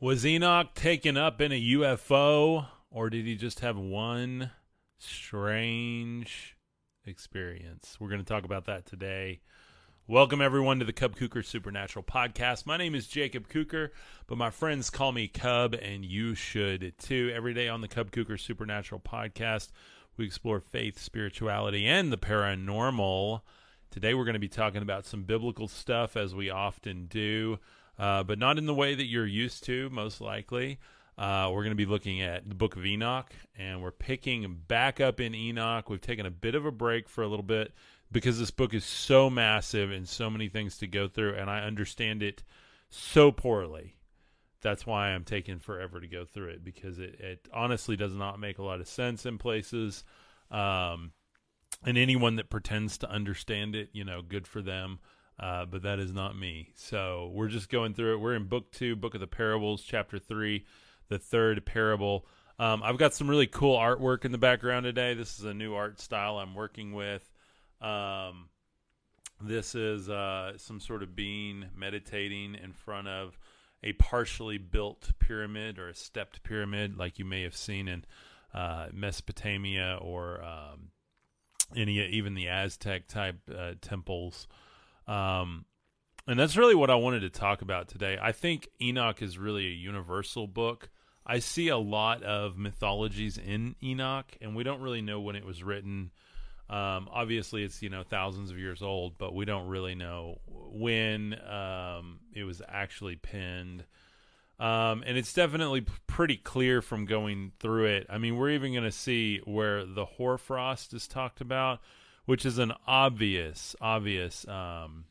Was Enoch taken up in a UFO, or did he just have one strange experience? We're going to talk about that today. Welcome, everyone, to the Cub Kuker Supernatural Podcast. My name is Jacob Kuker, but my friends call me Cub, and you should too. Every day on the Cub Kuker Supernatural Podcast, we explore faith, spirituality, and the paranormal. Today, we're going to be talking about some biblical stuff, as we often do uh, but not in the way that you're used to, most likely. Uh, we're going to be looking at the book of Enoch, and we're picking back up in Enoch. We've taken a bit of a break for a little bit because this book is so massive and so many things to go through, and I understand it so poorly. That's why I'm taking forever to go through it because it, it honestly does not make a lot of sense in places. Um, and anyone that pretends to understand it, you know, good for them. Uh, but that is not me. So we're just going through it. We're in book two, book of the parables, chapter three, the third parable. Um, I've got some really cool artwork in the background today. This is a new art style I'm working with. Um, this is uh, some sort of being meditating in front of a partially built pyramid or a stepped pyramid, like you may have seen in uh, Mesopotamia or um, any even the Aztec type uh, temples. Um, and that's really what I wanted to talk about today. I think Enoch is really a universal book. I see a lot of mythologies in Enoch, and we don't really know when it was written. Um, obviously, it's you know thousands of years old, but we don't really know when um, it was actually penned. Um, and it's definitely p- pretty clear from going through it. I mean, we're even going to see where the hoarfrost is talked about, which is an obvious, obvious um,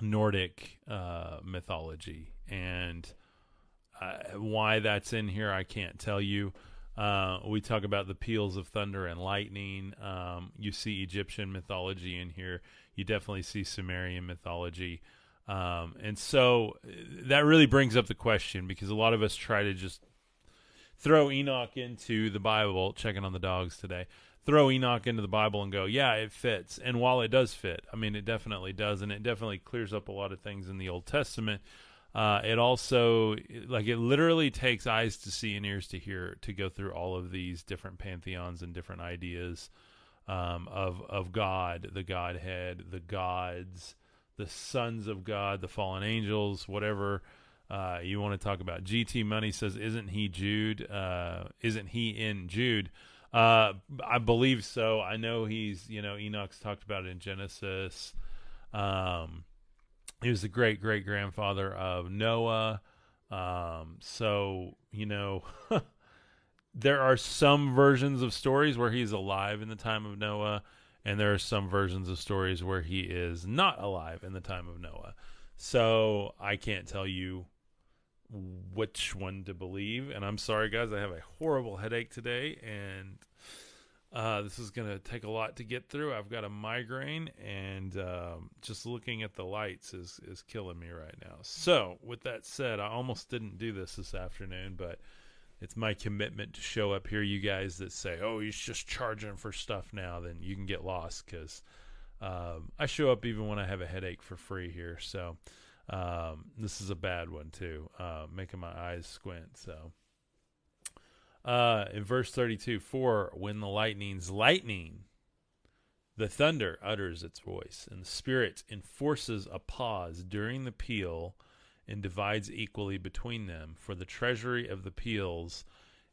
Nordic uh, mythology, and uh, why that's in here, I can't tell you. Uh, we talk about the peals of thunder and lightning. Um, you see Egyptian mythology in here. You definitely see Sumerian mythology. Um, and so uh, that really brings up the question because a lot of us try to just throw Enoch into the Bible, checking on the dogs today throw Enoch into the Bible and go, yeah, it fits. And while it does fit, I mean, it definitely does, and it definitely clears up a lot of things in the Old Testament. Uh, it also, like, it literally takes eyes to see and ears to hear to go through all of these different pantheons and different ideas um, of of God, the Godhead, the gods, the sons of God, the fallen angels, whatever. Uh, you want to talk about. GT Money says, "Isn't he Jude? Uh, isn't he in Jude?" Uh, I believe so. I know he's, you know, Enoch's talked about in Genesis. Um, he was the great great grandfather of Noah. Um, so, you know, there are some versions of stories where he's alive in the time of Noah, and there are some versions of stories where he is not alive in the time of Noah. So I can't tell you which one to believe. And I'm sorry, guys, I have a horrible headache today, and uh, this is going to take a lot to get through. I've got a migraine, and um, just looking at the lights is is killing me right now. So, with that said, I almost didn't do this this afternoon, but it's my commitment to show up here. You guys that say, "Oh, he's just charging for stuff now," then you can get lost because um, I show up even when I have a headache for free here. So. Um, this is a bad one too, uh, making my eyes squint. So, uh, in verse 32, for when the lightning's lightning, the thunder utters its voice, and the spirit enforces a pause during the peal and divides equally between them. For the treasury of the peals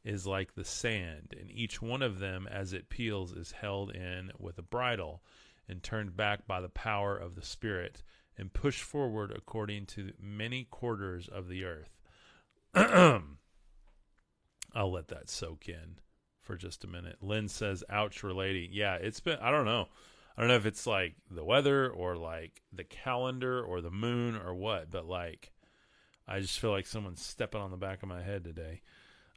is like the sand, and each one of them, as it peals, is held in with a bridle and turned back by the power of the spirit and push forward according to many quarters of the earth. I'll let that soak in for just a minute. Lynn says, ouch, relating. Yeah, it's been, I don't know. I don't know if it's like the weather or like the calendar or the moon or what, but like, I just feel like someone's stepping on the back of my head today.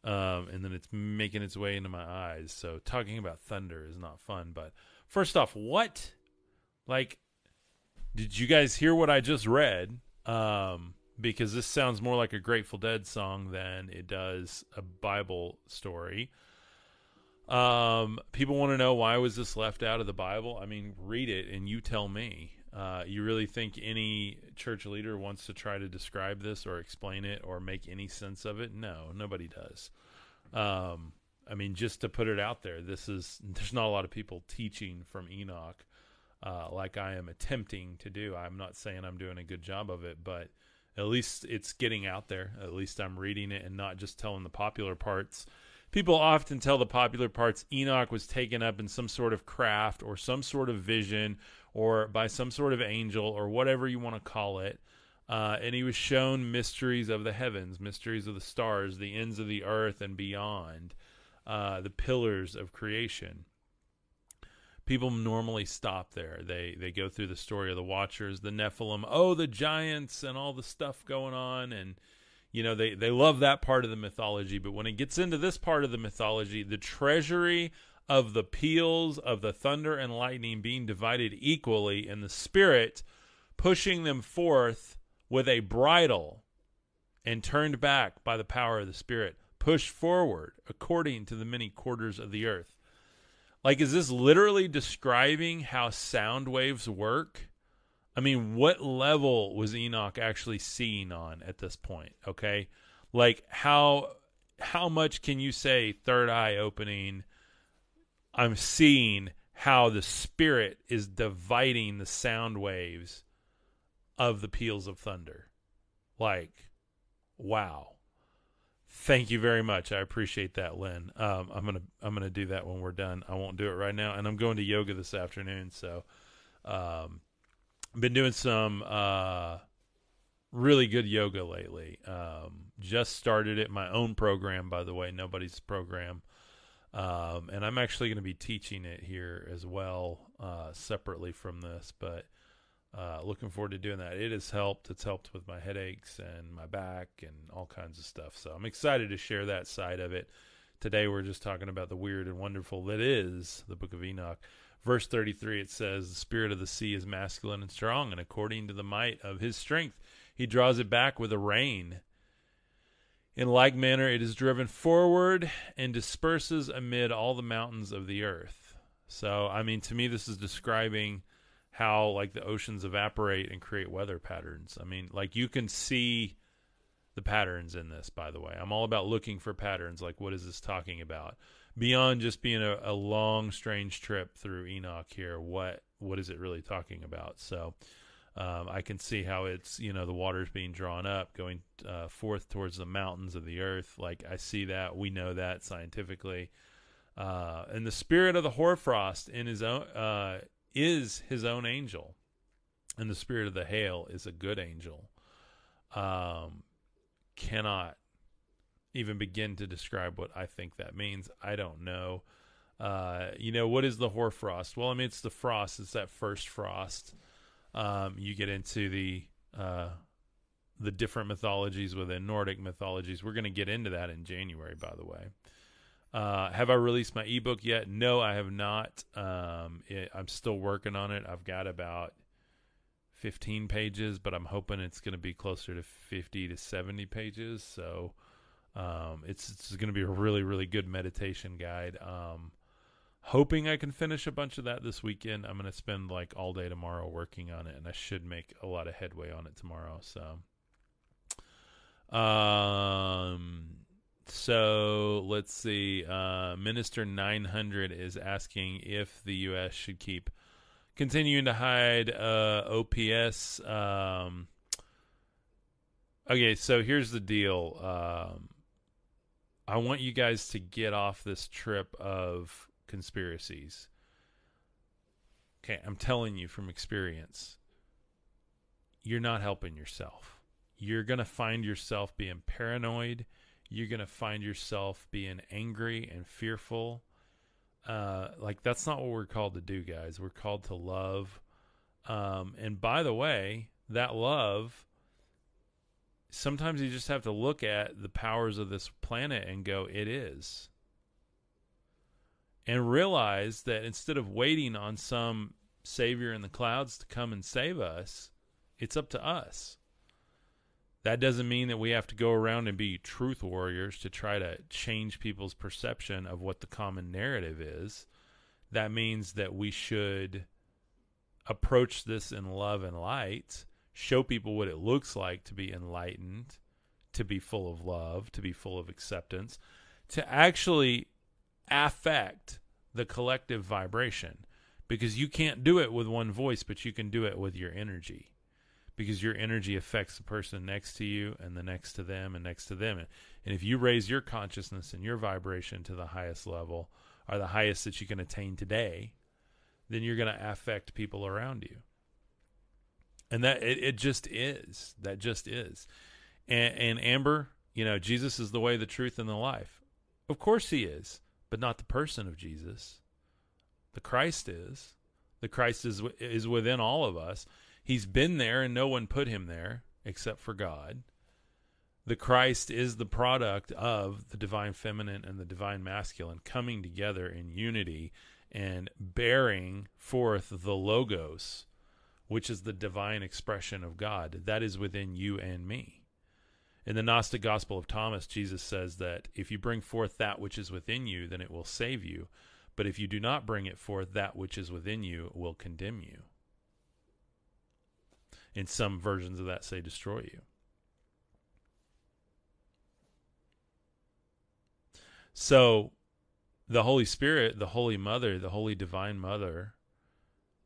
Um, and then it's making its way into my eyes. So talking about thunder is not fun. But first off, what? Like, did you guys hear what I just read? Um, because this sounds more like a Grateful Dead song than it does a Bible story. Um, people want to know why was this left out of the Bible? I mean, read it and you tell me. Uh, you really think any church leader wants to try to describe this or explain it or make any sense of it? No, nobody does. Um, I mean, just to put it out there, this is there's not a lot of people teaching from Enoch uh, like I am attempting to do. I'm not saying I'm doing a good job of it, but at least it's getting out there. At least I'm reading it and not just telling the popular parts. People often tell the popular parts Enoch was taken up in some sort of craft or some sort of vision or by some sort of angel or whatever you want to call it. Uh, and he was shown mysteries of the heavens, mysteries of the stars, the ends of the earth and beyond, uh, the pillars of creation. People normally stop there. They they go through the story of the Watchers, the Nephilim, oh the giants, and all the stuff going on, and you know they they love that part of the mythology. But when it gets into this part of the mythology, the treasury of the peals of the thunder and lightning being divided equally, and the spirit pushing them forth with a bridle and turned back by the power of the Spirit, pushed forward according to the many quarters of the earth. Like, is this literally describing how sound waves work? I mean, what level was Enoch actually seeing on at this point? Okay. Like, how how much can you say third eye opening? I'm seeing how the spirit is dividing the sound waves of the peals of thunder. Like, wow. Thank you very much. I appreciate that, Lynn. Um, I'm gonna I'm gonna do that when we're done. I won't do it right now, and I'm going to yoga this afternoon. So, um, been doing some uh, really good yoga lately. Um, just started it my own program, by the way, nobody's program, um, and I'm actually going to be teaching it here as well, uh, separately from this, but uh, looking forward to doing that. It has helped. It's helped with my headaches and my back and all kinds of stuff. So I'm excited to share that side of it. Today we're just talking about the weird and wonderful that is the book of Enoch. Verse 33 it says, The spirit of the sea is masculine and strong, and according to the might of his strength, he draws it back with a rein. In like manner, it is driven forward and disperses amid all the mountains of the earth. So, I mean, to me, this is describing how like the oceans evaporate and create weather patterns. I mean, like you can see the patterns in this, by the way. I'm all about looking for patterns. Like, what is this talking about? Beyond just being a, a long, strange trip through Enoch here, what what is it really talking about? So, um, I can see how it's you know the water's being drawn up, going uh, forth towards the mountains of the earth. Like I see that, we know that scientifically. Uh, and the spirit of the hoarfrost in his own uh, is his own angel, and the spirit of the hail is a good angel. Um, cannot even begin to describe what I think that means. I don't know. Uh, you know, what is the hoarfrost? Well, I mean, it's the frost. It's that first frost. Um, you get into the uh, the different mythologies within Nordic mythologies. We're going to get into that in January, by the way. Uh, have I released my ebook yet? No, I have not. Um, it, I'm still working on it. I've got about 15 pages, but I'm hoping it's going to be closer to 50 to 70 pages. So um, it's it's going to be a really really good meditation guide. Um, hoping I can finish a bunch of that this weekend. I'm going to spend like all day tomorrow working on it, and I should make a lot of headway on it tomorrow. So. Um, so let's see. Uh, Minister 900 is asking if the U.S. should keep continuing to hide uh, OPS. Um, okay, so here's the deal. Um, I want you guys to get off this trip of conspiracies. Okay, I'm telling you from experience, you're not helping yourself. You're going to find yourself being paranoid you're going to find yourself being angry and fearful. Uh, like, that's not what we're called to do, guys. We're called to love. Um, and by the way, that love, sometimes you just have to look at the powers of this planet and go, it is. And realize that instead of waiting on some savior in the clouds to come and save us, it's up to us. That doesn't mean that we have to go around and be truth warriors to try to change people's perception of what the common narrative is. That means that we should approach this in love and light, show people what it looks like to be enlightened, to be full of love, to be full of acceptance, to actually affect the collective vibration because you can't do it with one voice, but you can do it with your energy because your energy affects the person next to you and the next to them and next to them. And, if you raise your consciousness and your vibration to the highest level or the highest that you can attain today, then you're going to affect people around you. And that it, it just is. That just is. And, and Amber, you know, Jesus is the way, the truth, and the life. Of course he is, but not the person of Jesus. The Christ is. The Christ is is within all of us. He's been there and no one put him there except for God. The Christ is the product of the divine feminine and the divine masculine coming together in unity and bearing forth the Logos, which is the divine expression of God. That is within you and me. In the Gnostic Gospel of Thomas, Jesus says that if you bring forth that which is within you, then it will save you. But if you do not bring it forth, that which is within you will condemn you in some versions of that say destroy you. So the Holy Spirit, the Holy Mother, the Holy Divine Mother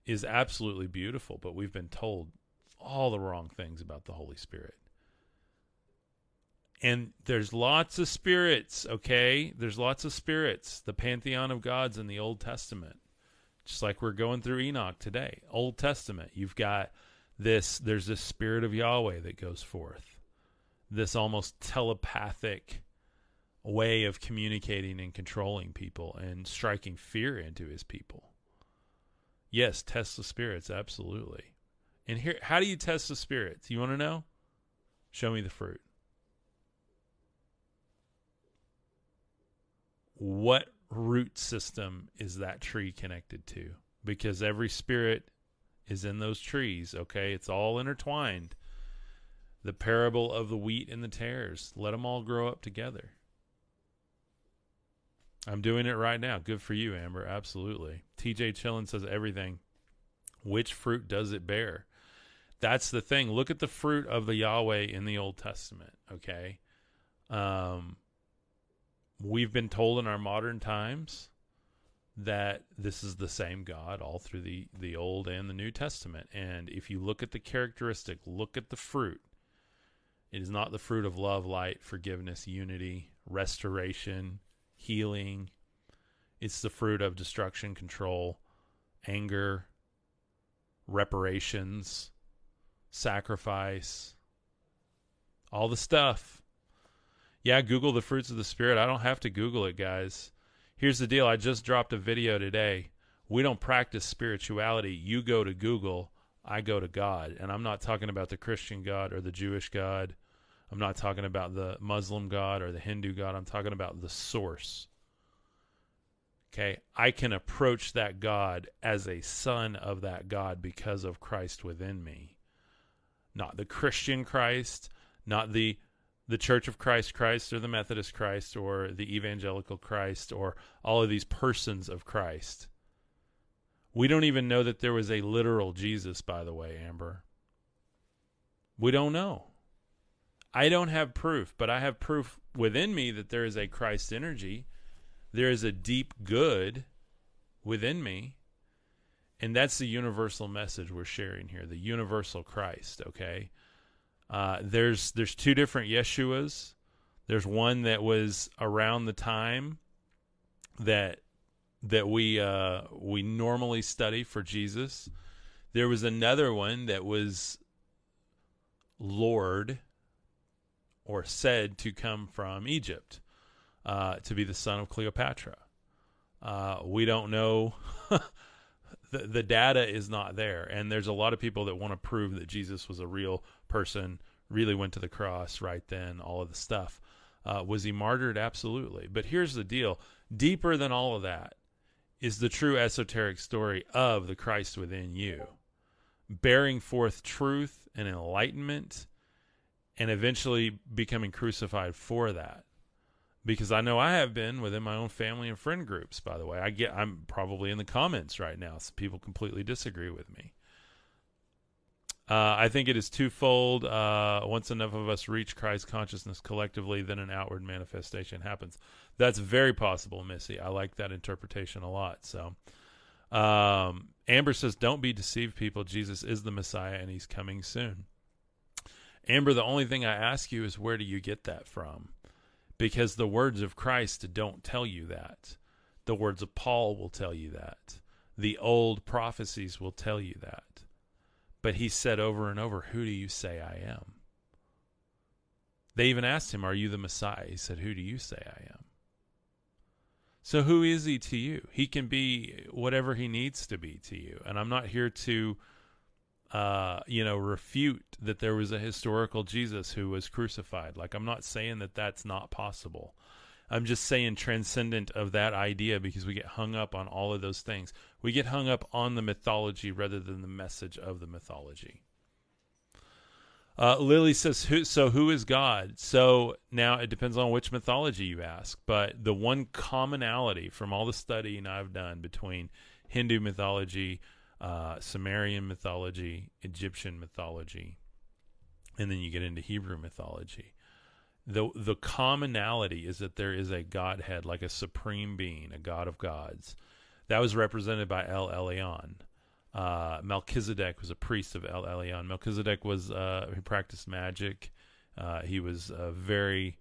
is absolutely beautiful, but we've been told all the wrong things about the Holy Spirit. And there's lots of spirits, okay? There's lots of spirits, the pantheon of gods in the Old Testament. Just like we're going through Enoch today. Old Testament, you've got this there's this spirit of Yahweh that goes forth. This almost telepathic way of communicating and controlling people and striking fear into his people. Yes, test the spirits, absolutely. And here how do you test the spirits? You want to know? Show me the fruit. What root system is that tree connected to? Because every spirit is in those trees, okay? It's all intertwined. The parable of the wheat and the tares. Let them all grow up together. I'm doing it right now. Good for you, Amber. Absolutely. TJ Chillin says everything. Which fruit does it bear? That's the thing. Look at the fruit of the Yahweh in the Old Testament, okay? Um, we've been told in our modern times that this is the same God all through the, the Old and the New Testament. And if you look at the characteristic, look at the fruit. It is not the fruit of love, light, forgiveness, unity, restoration, healing. It's the fruit of destruction, control, anger, reparations, sacrifice, all the stuff. Yeah, Google the fruits of the Spirit. I don't have to Google it, guys. Here's the deal I just dropped a video today. We don't practice spirituality. You go to Google, I go to God. And I'm not talking about the Christian God or the Jewish God. I'm not talking about the Muslim God or the Hindu God. I'm talking about the source. Okay, I can approach that God as a son of that God because of Christ within me. Not the Christian Christ, not the the Church of Christ Christ or the Methodist Christ or the Evangelical Christ or all of these persons of Christ. We don't even know that there was a literal Jesus, by the way, Amber. We don't know. I don't have proof, but I have proof within me that there is a Christ energy. There is a deep good within me. And that's the universal message we're sharing here the universal Christ, okay? Uh, there's there's two different Yeshuas. There's one that was around the time that that we uh, we normally study for Jesus. There was another one that was Lord or said to come from Egypt uh, to be the son of Cleopatra. Uh, we don't know. the, the data is not there. And there's a lot of people that want to prove that Jesus was a real person really went to the cross right then, all of the stuff. Uh, was he martyred? Absolutely. But here's the deal deeper than all of that is the true esoteric story of the Christ within you, bearing forth truth and enlightenment, and eventually becoming crucified for that. Because I know I have been within my own family and friend groups. By the way, I get I'm probably in the comments right now. So people completely disagree with me. Uh, I think it is twofold. Uh, once enough of us reach Christ consciousness collectively, then an outward manifestation happens. That's very possible, Missy. I like that interpretation a lot. So, um, Amber says, "Don't be deceived, people. Jesus is the Messiah, and He's coming soon." Amber, the only thing I ask you is, where do you get that from? Because the words of Christ don't tell you that. The words of Paul will tell you that. The old prophecies will tell you that. But he said over and over, Who do you say I am? They even asked him, Are you the Messiah? He said, Who do you say I am? So who is he to you? He can be whatever he needs to be to you. And I'm not here to uh, you know, refute that there was a historical Jesus who was crucified. Like I'm not saying that that's not possible. I'm just saying transcendent of that idea because we get hung up on all of those things. We get hung up on the mythology rather than the message of the mythology. Uh, Lily says, who, so who is God? So now it depends on which mythology you ask, but the one commonality from all the studying I've done between Hindu mythology, uh, Sumerian mythology, Egyptian mythology, and then you get into Hebrew mythology the the commonality is that there is a Godhead, like a supreme being, a God of gods. That was represented by El Elyon. Uh, Melchizedek was a priest of El Elyon. Melchizedek was uh, he practiced magic. Uh, he was a very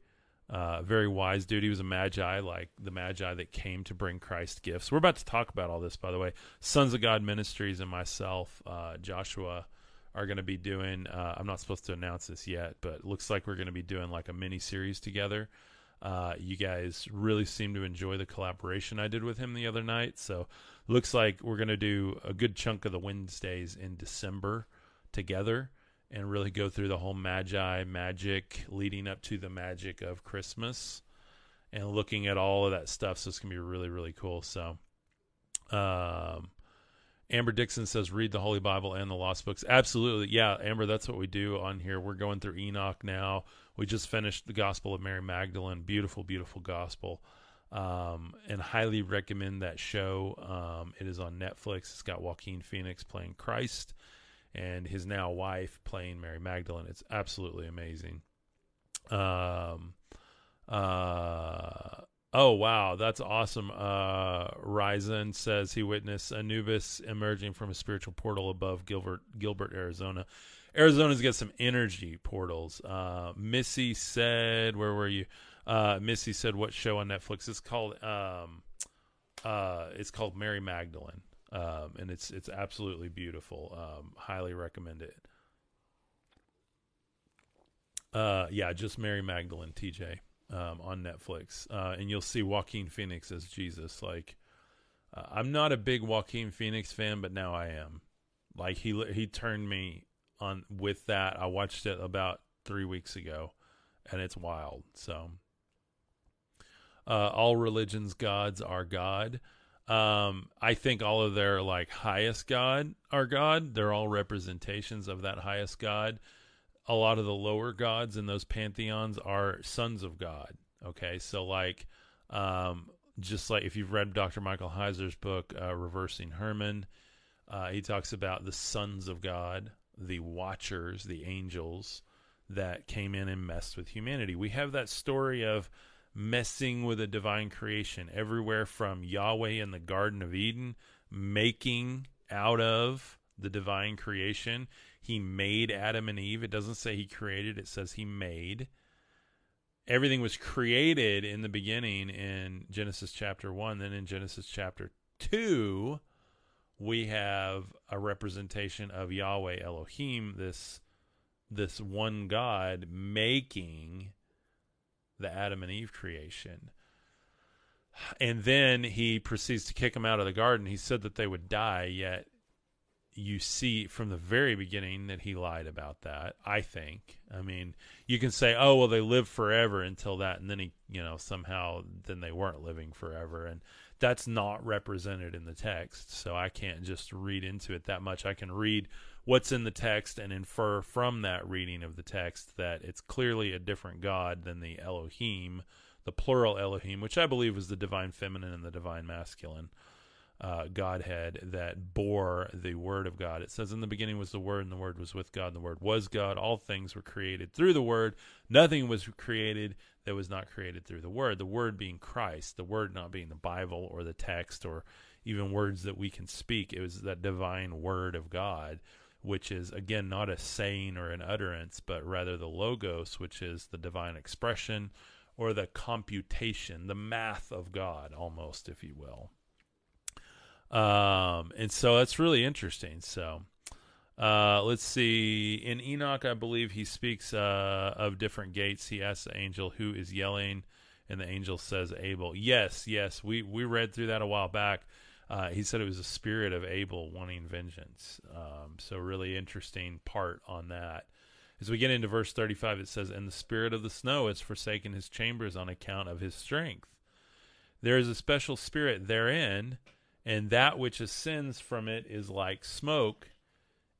uh, very wise dude. He was a magi, like the magi that came to bring Christ gifts. We're about to talk about all this, by the way. Sons of God Ministries and myself, uh, Joshua are going to be doing. Uh, I'm not supposed to announce this yet, but looks like we're going to be doing like a mini series together. Uh, you guys really seem to enjoy the collaboration I did with him the other night. So looks like we're going to do a good chunk of the Wednesdays in December together and really go through the whole magi magic leading up to the magic of Christmas and looking at all of that stuff. So it's going to be really, really cool. So, um, Amber Dixon says, read the Holy Bible and the Lost Books. Absolutely. Yeah, Amber, that's what we do on here. We're going through Enoch now. We just finished the Gospel of Mary Magdalene. Beautiful, beautiful gospel. Um, and highly recommend that show. Um, it is on Netflix. It's got Joaquin Phoenix playing Christ and his now wife playing Mary Magdalene. It's absolutely amazing. Um, uh, Oh wow, that's awesome. Uh Ryzen says he witnessed Anubis emerging from a spiritual portal above Gilbert Gilbert, Arizona. Arizona's got some energy portals. Uh Missy said where were you? Uh Missy said what show on Netflix? It's called um uh it's called Mary Magdalene. Um and it's it's absolutely beautiful. Um highly recommend it. Uh yeah, just Mary Magdalene, TJ um, on Netflix, uh, and you'll see Joaquin Phoenix as Jesus. Like, uh, I'm not a big Joaquin Phoenix fan, but now I am. Like he he turned me on with that. I watched it about three weeks ago, and it's wild. So, uh, all religions' gods are God. Um, I think all of their like highest God are God. They're all representations of that highest God a lot of the lower gods in those pantheons are sons of God. Okay, so like, um, just like if you've read Dr. Michael Heiser's book, uh, Reversing Hermon, uh, he talks about the sons of God, the watchers, the angels that came in and messed with humanity. We have that story of messing with a divine creation everywhere from Yahweh in the Garden of Eden, making out of the divine creation he made Adam and Eve. It doesn't say he created, it says he made. Everything was created in the beginning in Genesis chapter 1. Then in Genesis chapter 2, we have a representation of Yahweh Elohim, this this one God making the Adam and Eve creation. And then he proceeds to kick them out of the garden. He said that they would die, yet you see from the very beginning that he lied about that. I think. I mean, you can say, "Oh, well, they lived forever until that," and then he, you know, somehow then they weren't living forever, and that's not represented in the text. So I can't just read into it that much. I can read what's in the text and infer from that reading of the text that it's clearly a different God than the Elohim, the plural Elohim, which I believe was the divine feminine and the divine masculine. uh, Godhead that bore the Word of God. It says, In the beginning was the Word, and the Word was with God, and the Word was God. All things were created through the Word. Nothing was created that was not created through the Word. The Word being Christ, the Word not being the Bible or the text or even words that we can speak. It was that divine Word of God, which is, again, not a saying or an utterance, but rather the Logos, which is the divine expression or the computation, the math of God, almost, if you will. Um, and so that's really interesting. So, uh, let's see. In Enoch, I believe he speaks uh, of different gates. He asks the angel who is yelling, and the angel says Abel. Yes, yes, we we read through that a while back. Uh, he said it was a spirit of Abel wanting vengeance. Um, so really interesting part on that. As we get into verse 35, it says, And the spirit of the snow has forsaken his chambers on account of his strength. There is a special spirit therein, and that which ascends from it is like smoke,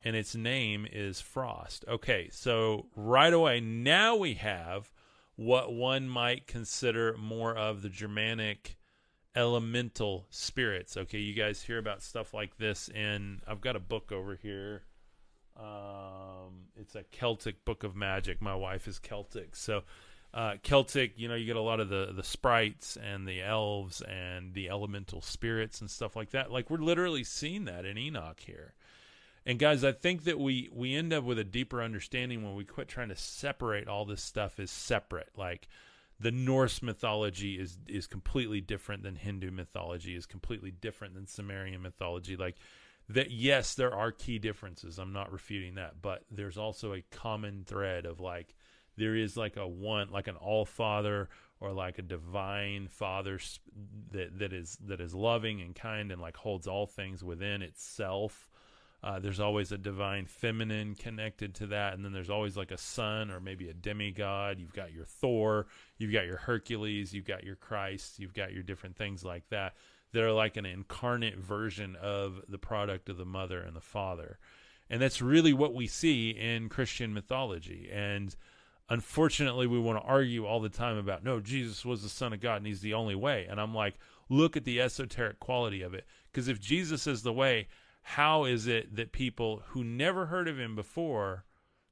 and its name is frost. Okay, so right away, now we have what one might consider more of the Germanic elemental spirits. Okay, you guys hear about stuff like this in, I've got a book over here um, it's a Celtic book of magic. My wife is Celtic, so uh, Celtic. You know, you get a lot of the the sprites and the elves and the elemental spirits and stuff like that. Like we're literally seeing that in Enoch here. And guys, I think that we we end up with a deeper understanding when we quit trying to separate all this stuff as separate. Like the Norse mythology is is completely different than Hindu mythology, is completely different than Sumerian mythology. Like that yes, there are key differences. I'm not refuting that, but there's also a common thread of like there is like a one like an all father or like a divine father that that is that is loving and kind and like holds all things within itself. Uh, there's always a divine feminine connected to that, and then there's always like a son or maybe a demigod. You've got your Thor, you've got your Hercules, you've got your Christ, you've got your different things like that that are like an incarnate version of the product of the mother and the father. And that's really what we see in Christian mythology. And unfortunately, we want to argue all the time about no, Jesus was the Son of God and he's the only way. And I'm like, look at the esoteric quality of it. Because if Jesus is the way, how is it that people who never heard of him before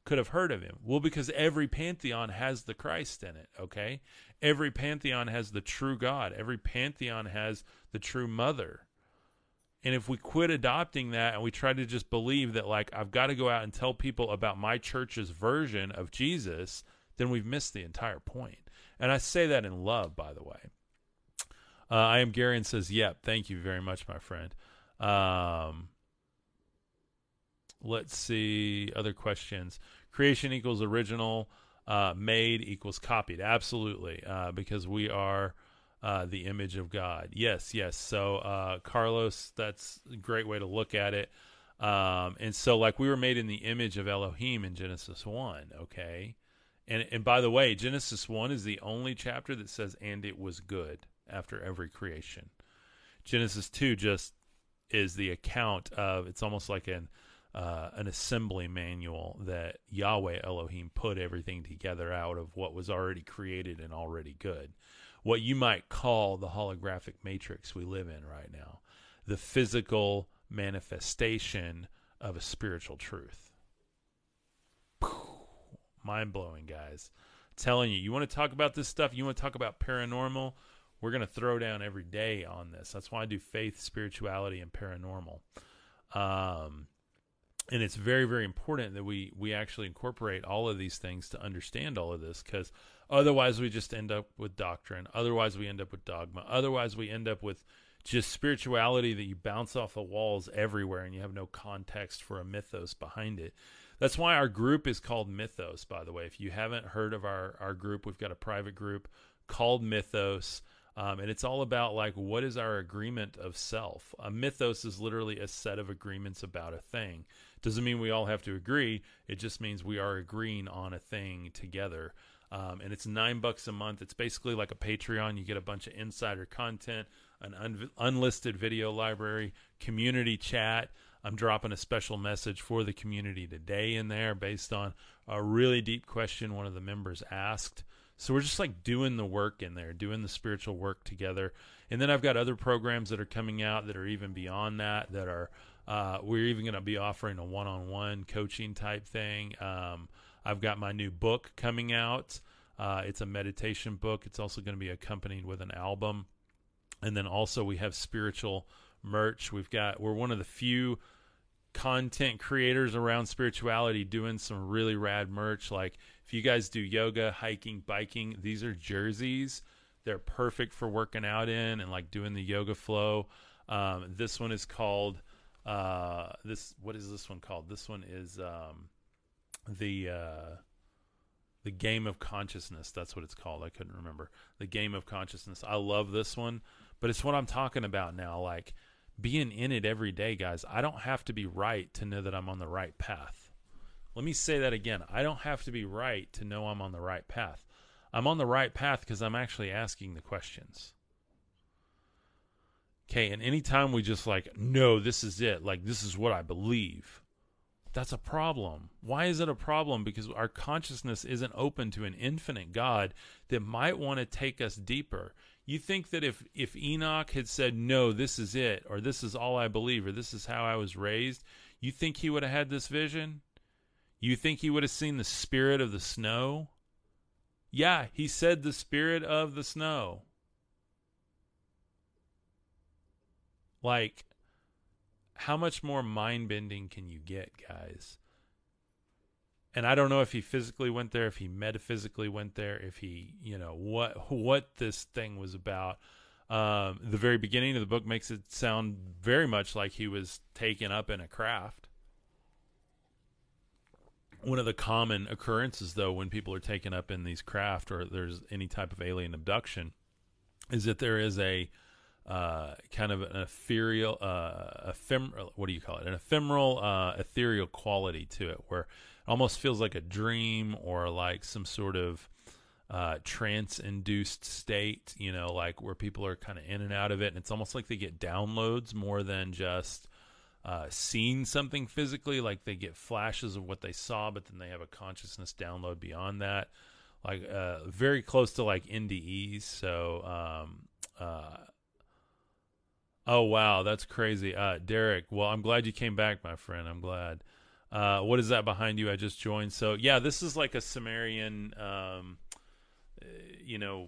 could have heard of him? Well, because every pantheon has the Christ in it, okay? Every pantheon has the true God. Every pantheon has the true mother. And if we quit adopting that and we try to just believe that, like, I've got to go out and tell people about my church's version of Jesus, then we've missed the entire point. And I say that in love, by the way. Uh, I am Gary and says, Yep, thank you very much, my friend. Um, let's see other questions. Creation equals original uh, made equals copied. Absolutely, uh, because we are uh, the image of God. Yes, yes. So, uh, Carlos, that's a great way to look at it. Um, and so, like, we were made in the image of Elohim in Genesis 1, okay? And, and by the way, Genesis 1 is the only chapter that says, and it was good after every creation. Genesis 2 just is the account of, it's almost like an uh, an assembly manual that Yahweh Elohim put everything together out of what was already created and already good. What you might call the holographic matrix we live in right now, the physical manifestation of a spiritual truth. Mind blowing, guys. Telling you, you want to talk about this stuff, you want to talk about paranormal, we're going to throw down every day on this. That's why I do faith, spirituality, and paranormal. Um, and it's very very important that we we actually incorporate all of these things to understand all of this because otherwise we just end up with doctrine. Otherwise we end up with dogma. Otherwise we end up with just spirituality that you bounce off the walls everywhere and you have no context for a mythos behind it. That's why our group is called mythos by the way. If you haven't heard of our our group we've got a private group called mythos um, and it's all about like what is our agreement of self a mythos is literally a set of agreements about a thing doesn't mean we all have to agree. It just means we are agreeing on a thing together. Um, and it's nine bucks a month. It's basically like a Patreon. You get a bunch of insider content, an un- unlisted video library, community chat. I'm dropping a special message for the community today in there based on a really deep question one of the members asked. So we're just like doing the work in there, doing the spiritual work together. And then I've got other programs that are coming out that are even beyond that. That are uh, we're even going to be offering a one-on-one coaching type thing. Um, I've got my new book coming out. Uh, it's a meditation book. It's also going to be accompanied with an album. And then also we have spiritual merch. We've got we're one of the few content creators around spirituality doing some really rad merch. Like if you guys do yoga, hiking, biking, these are jerseys. They're perfect for working out in and like doing the yoga flow. Um, this one is called uh, this. What is this one called? This one is um, the uh, the game of consciousness. That's what it's called. I couldn't remember the game of consciousness. I love this one, but it's what I'm talking about now. Like being in it every day, guys. I don't have to be right to know that I'm on the right path. Let me say that again. I don't have to be right to know I'm on the right path. I'm on the right path because I'm actually asking the questions. Okay, and anytime we just like, no, this is it, like, this is what I believe, that's a problem. Why is it a problem? Because our consciousness isn't open to an infinite God that might want to take us deeper. You think that if if Enoch had said no, this is it, or this is all I believe, or this is how I was raised, you think he would have had this vision? You think he would have seen the spirit of the snow? Yeah, he said the spirit of the snow. Like, how much more mind bending can you get, guys? and I don't know if he physically went there, if he metaphysically went there, if he, you know, what what this thing was about. Um, the very beginning of the book makes it sound very much like he was taken up in a craft. One of the common occurrences, though, when people are taken up in these craft or there's any type of alien abduction, is that there is a uh, kind of an ethereal, uh, ephemeral, what do you call it? An ephemeral, uh, ethereal quality to it, where it almost feels like a dream or like some sort of uh, trance induced state, you know, like where people are kind of in and out of it. And it's almost like they get downloads more than just uh, seeing something physically. Like they get flashes of what they saw, but then they have a consciousness download beyond that. Like uh, very close to like NDEs. So, um, uh, oh, wow, that's crazy. Uh, Derek, well, I'm glad you came back, my friend. I'm glad. Uh, what is that behind you? I just joined. So yeah, this is like a Sumerian, um, uh, you know,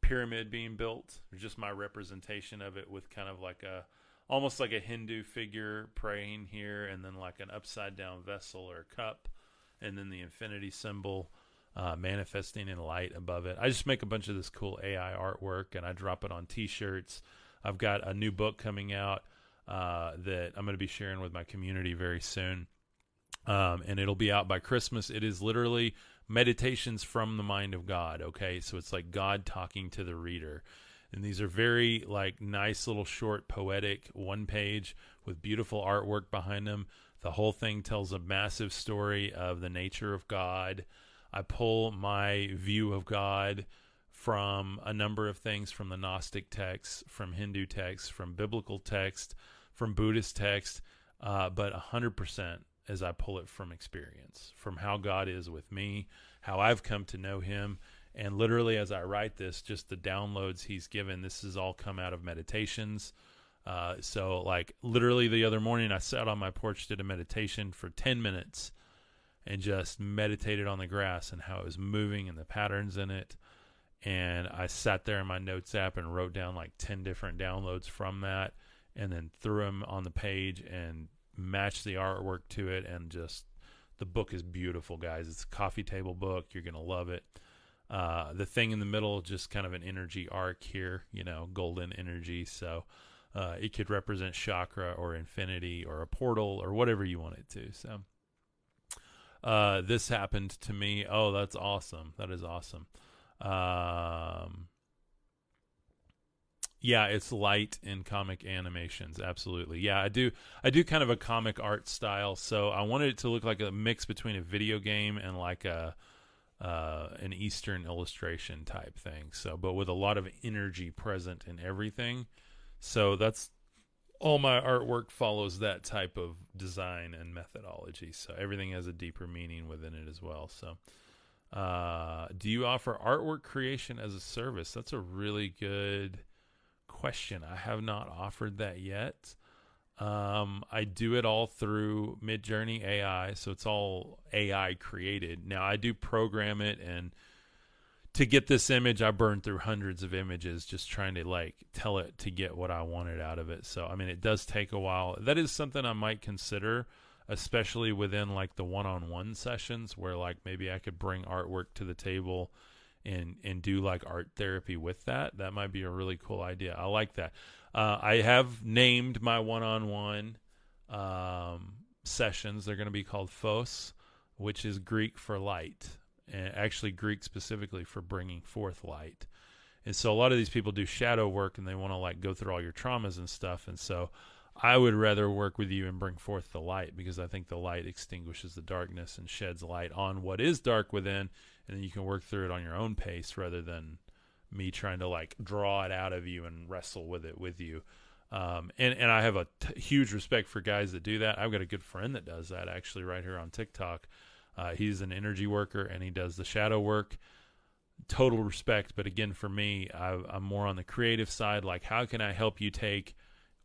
pyramid being built. Just my representation of it with kind of like a, almost like a Hindu figure praying here, and then like an upside down vessel or cup, and then the infinity symbol. Uh, manifesting in light above it. I just make a bunch of this cool AI artwork and I drop it on T-shirts. I've got a new book coming out uh, that I'm going to be sharing with my community very soon um, and it'll be out by Christmas. It is literally meditations from the mind of God. Okay, so it's like God talking to the reader, and these are very like nice little short poetic one page with beautiful artwork behind them. The whole thing tells a massive story of the nature of God. I pull my view of God from a number of things from the Gnostic texts, from Hindu texts, from biblical text, from Buddhist text, uh, but 100% as I pull it from experience, from how God is with me, how I've come to know Him. And literally, as I write this, just the downloads He's given, this has all come out of meditations. Uh, so, like, literally the other morning, I sat on my porch, did a meditation for 10 minutes, and just meditated on the grass and how it was moving and the patterns in it. And I sat there in my notes app and wrote down like 10 different downloads from that and then threw them on the page and matched the artwork to it, and just the book is beautiful, guys. It's a coffee table book. You're gonna love it. Uh, the thing in the middle, just kind of an energy arc here, you know, golden energy. So uh, it could represent chakra or infinity or a portal or whatever you want it to. So uh, this happened to me. Oh, that's awesome. That is awesome. Um, yeah, it's light in comic animations. Absolutely. Yeah, I do. I do kind of a comic art style, so I wanted it to look like a mix between a video game and like a uh, an Eastern illustration type thing. So, but with a lot of energy present in everything. So that's all my artwork follows that type of design and methodology. So everything has a deeper meaning within it as well. So Uh, do you offer artwork creation as a service? That's a really good question. I have not offered that yet. Um, I do it all through Midjourney AI, so it's all AI created. Now I do program it, and to get this image, I burned through hundreds of images just trying to like tell it to get what I wanted out of it. So I mean, it does take a while. That is something I might consider, especially within like the one-on-one sessions where like maybe I could bring artwork to the table and and do like art therapy with that. That might be a really cool idea. I like that. Uh, I have named my one-on-one um, sessions. They're going to be called Phos, which is Greek for light, and actually Greek specifically for bringing forth light. And so a lot of these people do shadow work, and they want to like go through all your traumas and stuff. And so I would rather work with you and bring forth the light because I think the light extinguishes the darkness and sheds light on what is dark within, and then you can work through it on your own pace rather than me trying to like draw it out of you and wrestle with it with you. Um, and and I have a t- huge respect for guys that do that. I've got a good friend that does that actually right here on TikTok. Uh, he's an energy worker and he does the shadow work. Total respect, but again, for me, I, I'm more on the creative side. Like, how can I help you take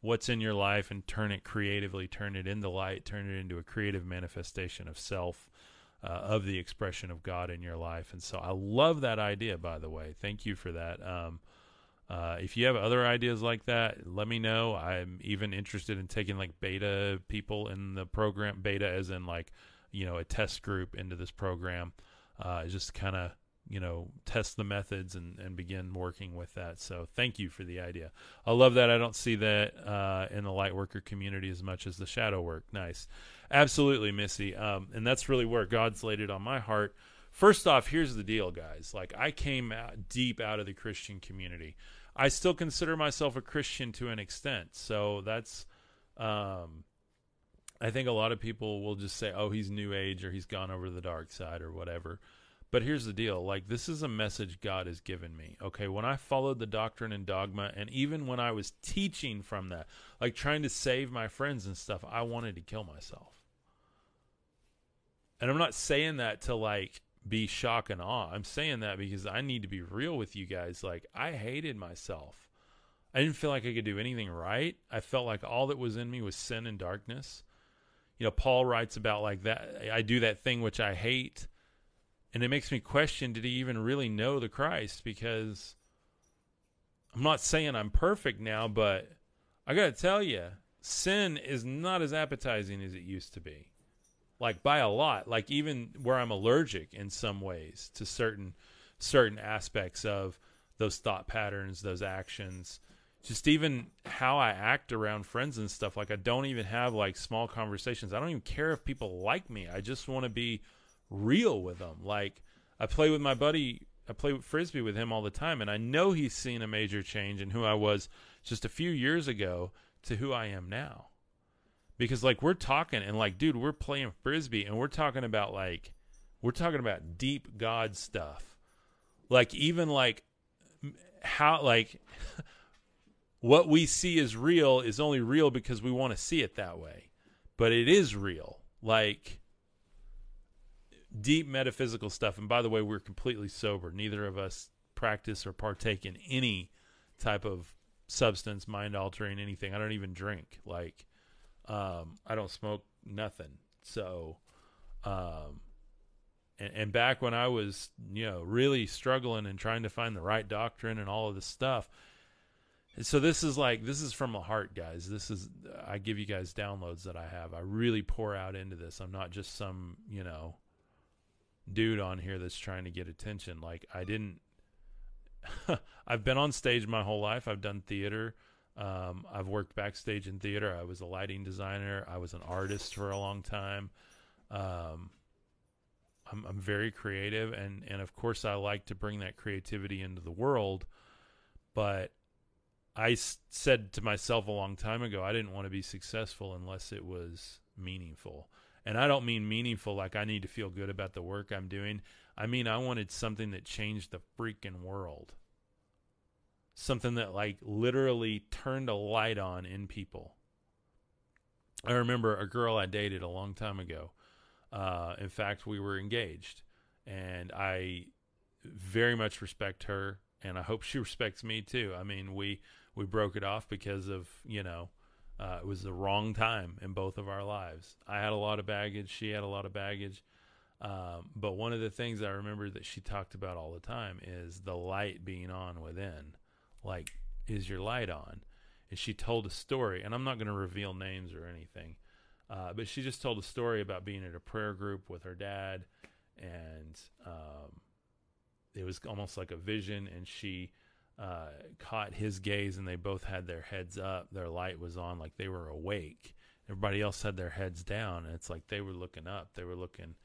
what's in your life and turn it creatively, turn it into light, turn it into a creative manifestation of self, uh, of the expression of God in your life. And so I love that idea, by the way. Thank you for that. Um, uh, if you have other ideas like that, let me know. I'm even interested in taking like beta people in the program, beta as in like, you know, a test group into this program. Uh, just kind of you know test the methods and and begin working with that. So thank you for the idea. I love that. I don't see that uh, in the light worker community as much as the shadow work. Nice. Absolutely missy. Um, and that's really where god's laid it on my heart. First off here's the deal guys. Like i came out deep out of the christian community. I still consider myself a christian to an extent. So that's um, i think a lot of people will just say oh he's new age or he's gone over to the dark side or whatever but here's the deal like, this is a message God has given me. Okay. When I followed the doctrine and dogma, and even when I was teaching from that, like trying to save my friends and stuff, I wanted to kill myself. And I'm not saying that to like be shock and awe. I'm saying that because I need to be real with you guys. Like, I hated myself. I didn't feel like I could do anything right. I felt like all that was in me was sin and darkness. You know, Paul writes about like that. I do that thing which I hate and it makes me question did he even really know the Christ? Because I'm not saying I'm perfect now but I got to tell you sin is not as appetizing as it used to be. Like by a lot. Like even where I'm allergic in some ways to certain certain aspects of those thought patterns those actions. Just even how I act around friends and stuff like I don't even have like small conversations. I don't even care if people like me. I just want to be real with them. Like I play with my buddy, I play with frisbee with him all the time, and I know he's seen a major change in who I was just a few years ago to who I am now. Because like we're talking and like, dude, we're playing frisbee and we're talking about like we're talking about deep God stuff. Like even like how like what we see as real is only real because we want to see it that way. But it is real. Like deep metaphysical stuff. And by the way, we're completely sober. Neither of us practice or partake in any type of substance, mind altering anything. I don't even drink. Like, um, I don't smoke nothing. So, um, and, and back when I was, you know, really struggling and trying to find the right doctrine and all of this stuff. So this is like this is from the heart, guys. This is I give you guys downloads that I have. I really pour out into this. I'm not just some, you know, dude on here that's trying to get attention. Like I didn't. I've been on stage my whole life. I've done theater. Um, I've worked backstage in theater. I was a lighting designer. I was an artist for a long time. Um, I'm, I'm very creative, and and of course I like to bring that creativity into the world. But I s- said to myself a long time ago, I didn't want to be successful unless it was meaningful. And I don't mean meaningful like I need to feel good about the work I'm doing. I mean I wanted something that changed the freaking world. Something that like literally turned a light on in people. I remember a girl I dated a long time ago. Uh, in fact, we were engaged, and I very much respect her, and I hope she respects me too. I mean, we we broke it off because of you know uh, it was the wrong time in both of our lives. I had a lot of baggage, she had a lot of baggage. Um, but one of the things I remember that she talked about all the time is the light being on within. Like, is your light on? And she told a story, and I'm not going to reveal names or anything, uh, but she just told a story about being at a prayer group with her dad, and um, it was almost like a vision, and she uh, caught his gaze, and they both had their heads up. Their light was on, like they were awake. Everybody else had their heads down, and it's like they were looking up. They were looking,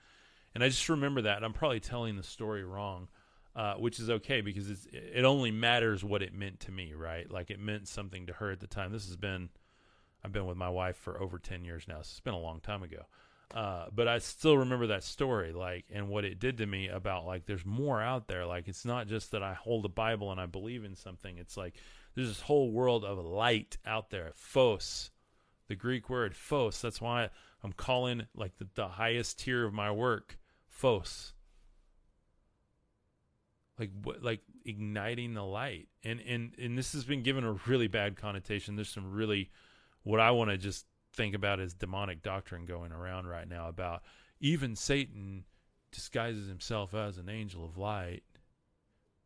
and I just remember that. I'm probably telling the story wrong, uh, which is okay because it only matters what it meant to me, right? Like it meant something to her at the time. This has been, I've been with my wife for over ten years now. So it's been a long time ago. Uh, but I still remember that story, like, and what it did to me about like, there's more out there. Like, it's not just that I hold a Bible and I believe in something. It's like there's this whole world of light out there. Phos, the Greek word phos. That's why I'm calling like the, the highest tier of my work, phos. Like what, like igniting the light, and and and this has been given a really bad connotation. There's some really, what I want to just think about as demonic doctrine going around right now about even Satan disguises himself as an angel of light.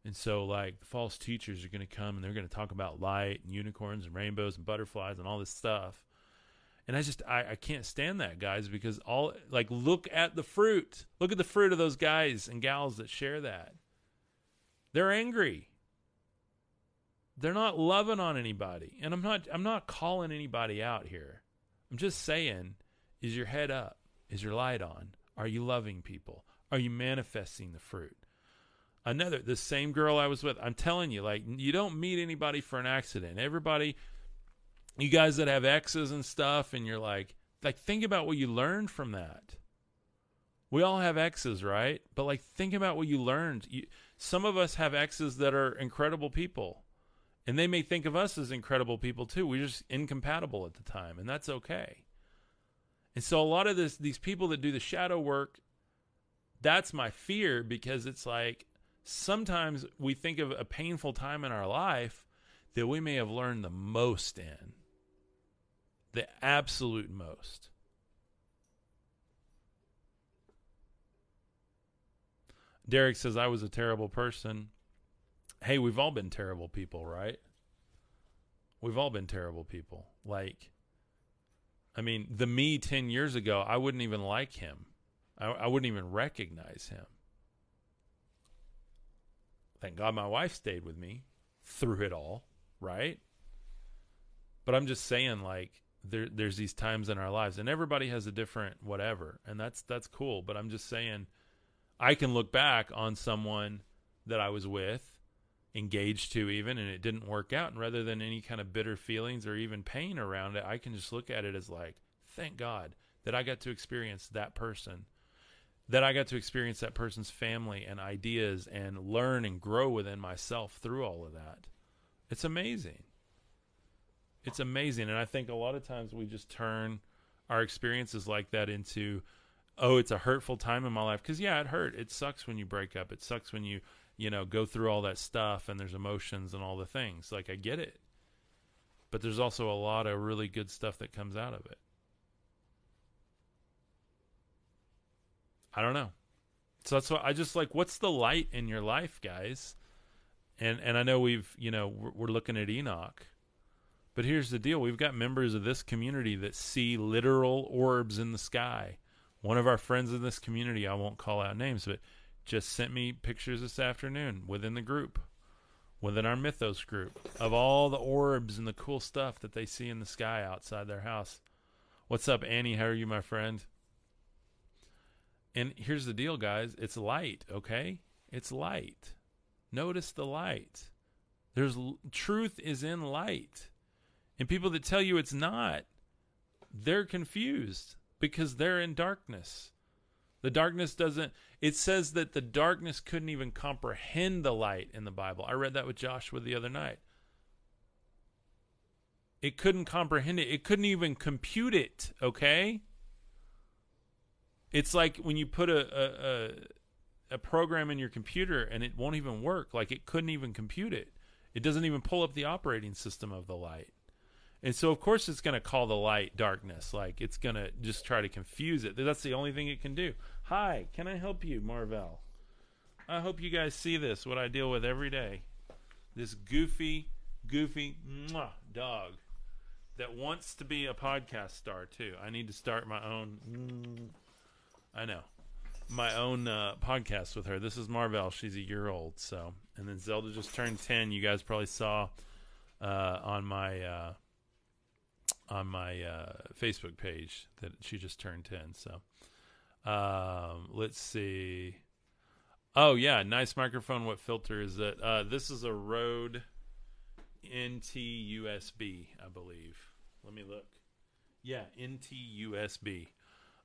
And so, like, false teachers are going to come and they're going to talk about light and unicorns and rainbows and butterflies and all this stuff. And I just, I, I can't stand that, guys, because all, like, look at the fruit. Look at the fruit of those guys and gals that share that. They're angry. They're not loving on anybody. And I'm not, I'm not calling anybody out here. I'm just saying, is your head up? Is your light on? Are you loving people? Are you manifesting the fruit? Another, the same girl I was with, I'm telling you, like, you don't meet anybody for an accident. Everybody, you guys that have exes and stuff, and you're like, like, think about what you learned from that. We all have exes, right? But like, think about what you learned. You, some of us have exes that are incredible people and they may think of us as incredible people too. We're just incompatible at the time, and that's okay. And so a lot of this these people that do the shadow work, that's my fear because it's like sometimes we think of a painful time in our life that we may have learned the most in. The absolute most. Derek says I was a terrible person hey, we've all been terrible people, right? We've all been terrible people. Like, I mean, the me 10 years ago, I wouldn't even like him. I, I wouldn't even recognize him. Thank God my wife stayed with me through it all, right? But I'm just saying, like, there, there's these times in our lives, and everybody has a different whatever, and that's that's cool. But I'm just saying, I can look back on someone that I was with engaged to even and it didn't work out. And rather than any kind of bitter feelings or even pain around it i can just look at it as like thank god that i got to experience that person that i got to experience that person's family and ideas and learn and grow within myself through all of that. It's amazing. It's amazing. And i think a lot of times we just turn our experiences like that into oh it's a hurtful time in my life. Because yeah it hurt. It sucks when you break up. It sucks when you you know, go through all that stuff and there's emotions and all the things. Like I get it. But there's also a lot of really good stuff that comes out of it. I don't know. So that's what I just like what's the light in your life, guys? And and I know we've, you know, we're, we're looking at Enoch. But here's the deal. We've got members of this community that see literal orbs in the sky. One of our friends in this community, I won't call out names, but just sent me pictures this afternoon within the group, within our Mythos group, of all the orbs and the cool stuff that they see in the sky outside their house. What's up, Annie? How are you, my friend? And here's the deal, guys it's light, okay? It's light. Notice the light. There's truth is in light. And people that tell you it's not, they're confused because they're in darkness. The darkness doesn't, it says that the darkness couldn't even comprehend the light in the Bible. I read that with Joshua the other night. It couldn't comprehend it, it couldn't even compute it, okay? It's like when you put a, a, a program in your computer and it won't even work. Like it couldn't even compute it. It doesn't even pull up the operating system of the light. And so, of course, it's going to call the light darkness. Like it's going to just try to confuse it. That's the only thing it can do. Hi, can I help you, Marvell? I hope you guys see this, what I deal with every day. This goofy, goofy mwah, dog that wants to be a podcast star, too. I need to start my own. Mm, I know. My own uh, podcast with her. This is Marvell. She's a year old. So, and then Zelda just turned 10. You guys probably saw uh, on my. Uh, on my uh, Facebook page that she just turned 10. So um, let's see. Oh, yeah. Nice microphone. What filter is it? Uh, this is a Rode NT USB, I believe. Let me look. Yeah, NT USB.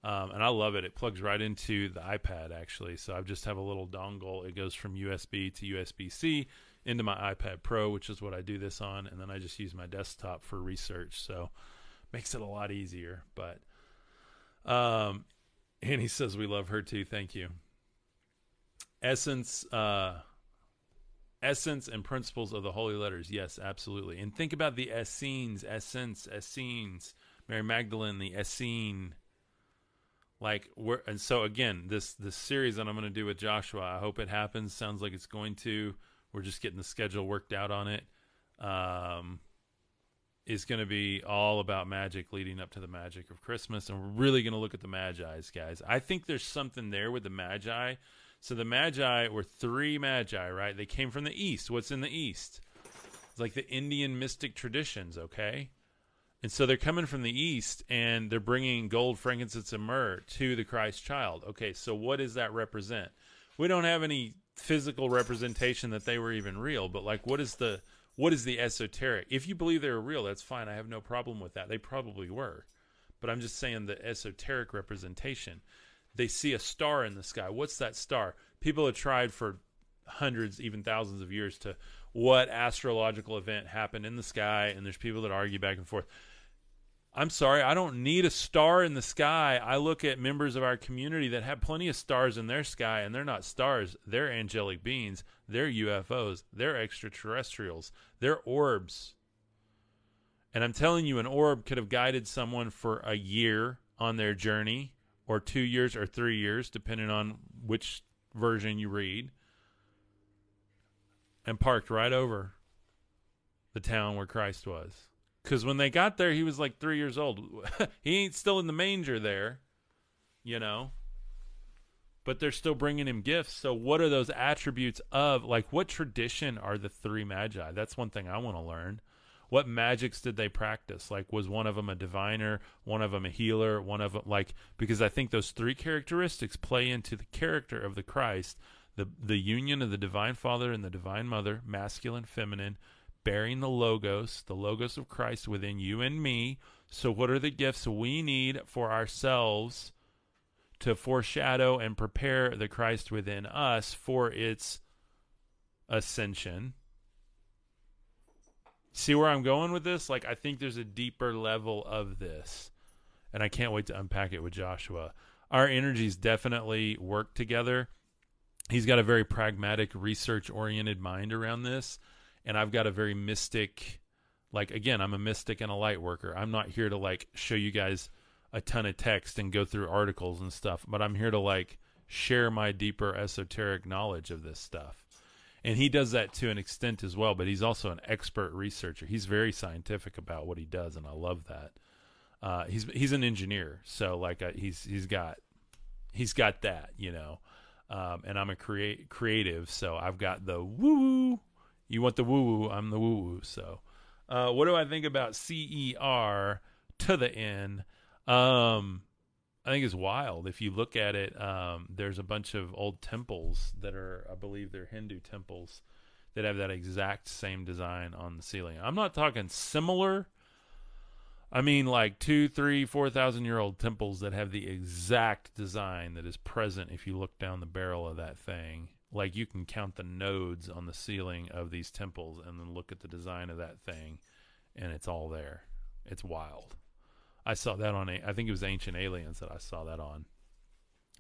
Um, and I love it. It plugs right into the iPad, actually. So I just have a little dongle. It goes from USB to USB C into my iPad Pro, which is what I do this on. And then I just use my desktop for research. So makes it a lot easier. But um, and he says we love her too. Thank you. Essence, uh, essence and principles of the holy letters. Yes, absolutely. And think about the Essenes, essence, Essenes, Mary Magdalene, the Essene. Like we're and so again, this this series that I'm going to do with Joshua. I hope it happens. Sounds like it's going to. We're just getting the schedule worked out on it. Um, is going to be all about magic leading up to the magic of Christmas. And we're really going to look at the Magi's, guys. I think there's something there with the Magi. So the Magi were three Magi, right? They came from the East. What's in the East? It's like the Indian mystic traditions, okay? And so they're coming from the East and they're bringing gold, frankincense, and myrrh to the Christ child. Okay, so what does that represent? We don't have any physical representation that they were even real, but like, what is the what is the esoteric? If you believe they were real, that's fine. I have no problem with that. They probably were. But I'm just saying the esoteric representation. They see a star in the sky. What's that star? People have tried for hundreds, even thousands of years to what astrological event happened in the sky, and there's people that argue back and forth. I'm sorry, I don't need a star in the sky. I look at members of our community that have plenty of stars in their sky, and they're not stars. They're angelic beings. They're UFOs. They're extraterrestrials. They're orbs. And I'm telling you, an orb could have guided someone for a year on their journey, or two years, or three years, depending on which version you read, and parked right over the town where Christ was. Because when they got there, he was like three years old. he ain't still in the manger there, you know. But they're still bringing him gifts. So, what are those attributes of, like, what tradition are the three magi? That's one thing I want to learn. What magics did they practice? Like, was one of them a diviner, one of them a healer, one of them, like, because I think those three characteristics play into the character of the Christ the, the union of the divine father and the divine mother, masculine, feminine, bearing the logos, the logos of Christ within you and me. So, what are the gifts we need for ourselves to foreshadow and prepare the Christ within us for its ascension? See where I'm going with this? Like, I think there's a deeper level of this, and I can't wait to unpack it with Joshua. Our energies definitely work together. He's got a very pragmatic, research oriented mind around this and I've got a very mystic like again, I'm a mystic and a light worker. I'm not here to like show you guys a ton of text and go through articles and stuff, but I'm here to like share my deeper esoteric knowledge of this stuff. And he does that to an extent as well, but he's also an expert researcher. He's very scientific about what he does, and I love that. Uh, he's he's an engineer, so like uh, he's he's got he's got that, you know. Um, and I'm a create creative, so I've got the woo you want the woo woo, I'm the woo woo. So, uh, what do I think about CER to the N? Um, I think it's wild. If you look at it, um, there's a bunch of old temples that are, I believe, they're Hindu temples that have that exact same design on the ceiling. I'm not talking similar. I mean, like two, three, four thousand year old temples that have the exact design that is present if you look down the barrel of that thing like you can count the nodes on the ceiling of these temples and then look at the design of that thing and it's all there it's wild i saw that on i think it was ancient aliens that i saw that on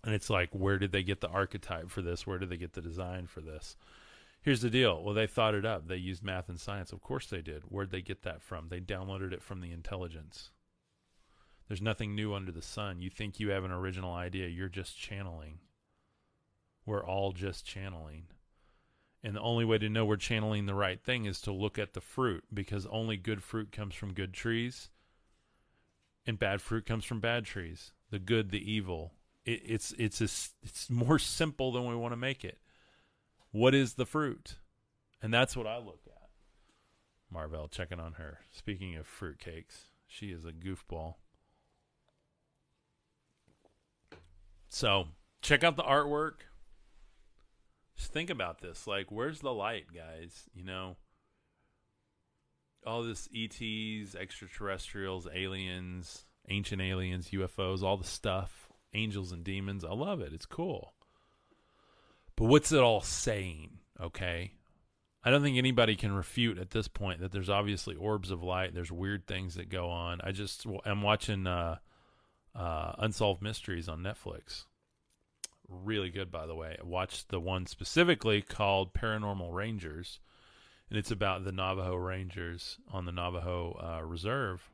And it's like, where did they get the archetype for this? Where did they get the design for this? Here's the deal. Well, they thought it up. They used math and science. Of course they did. Where'd they get that from? They downloaded it from the intelligence. There's nothing new under the sun. You think you have an original idea, you're just channeling. We're all just channeling. And the only way to know we're channeling the right thing is to look at the fruit because only good fruit comes from good trees and bad fruit comes from bad trees. The good, the evil. It, it's it's a, it's more simple than we want to make it. What is the fruit? And that's what I look at. Marvell checking on her. Speaking of fruit cakes, she is a goofball. So check out the artwork. Think about this. Like, where's the light, guys? You know, all this ETs, extraterrestrials, aliens, ancient aliens, UFOs, all the stuff, angels and demons. I love it. It's cool. But what's it all saying? Okay. I don't think anybody can refute at this point that there's obviously orbs of light. There's weird things that go on. I just am watching uh, uh, Unsolved Mysteries on Netflix. Really good, by the way. I watched the one specifically called Paranormal Rangers, and it's about the Navajo Rangers on the Navajo uh, Reserve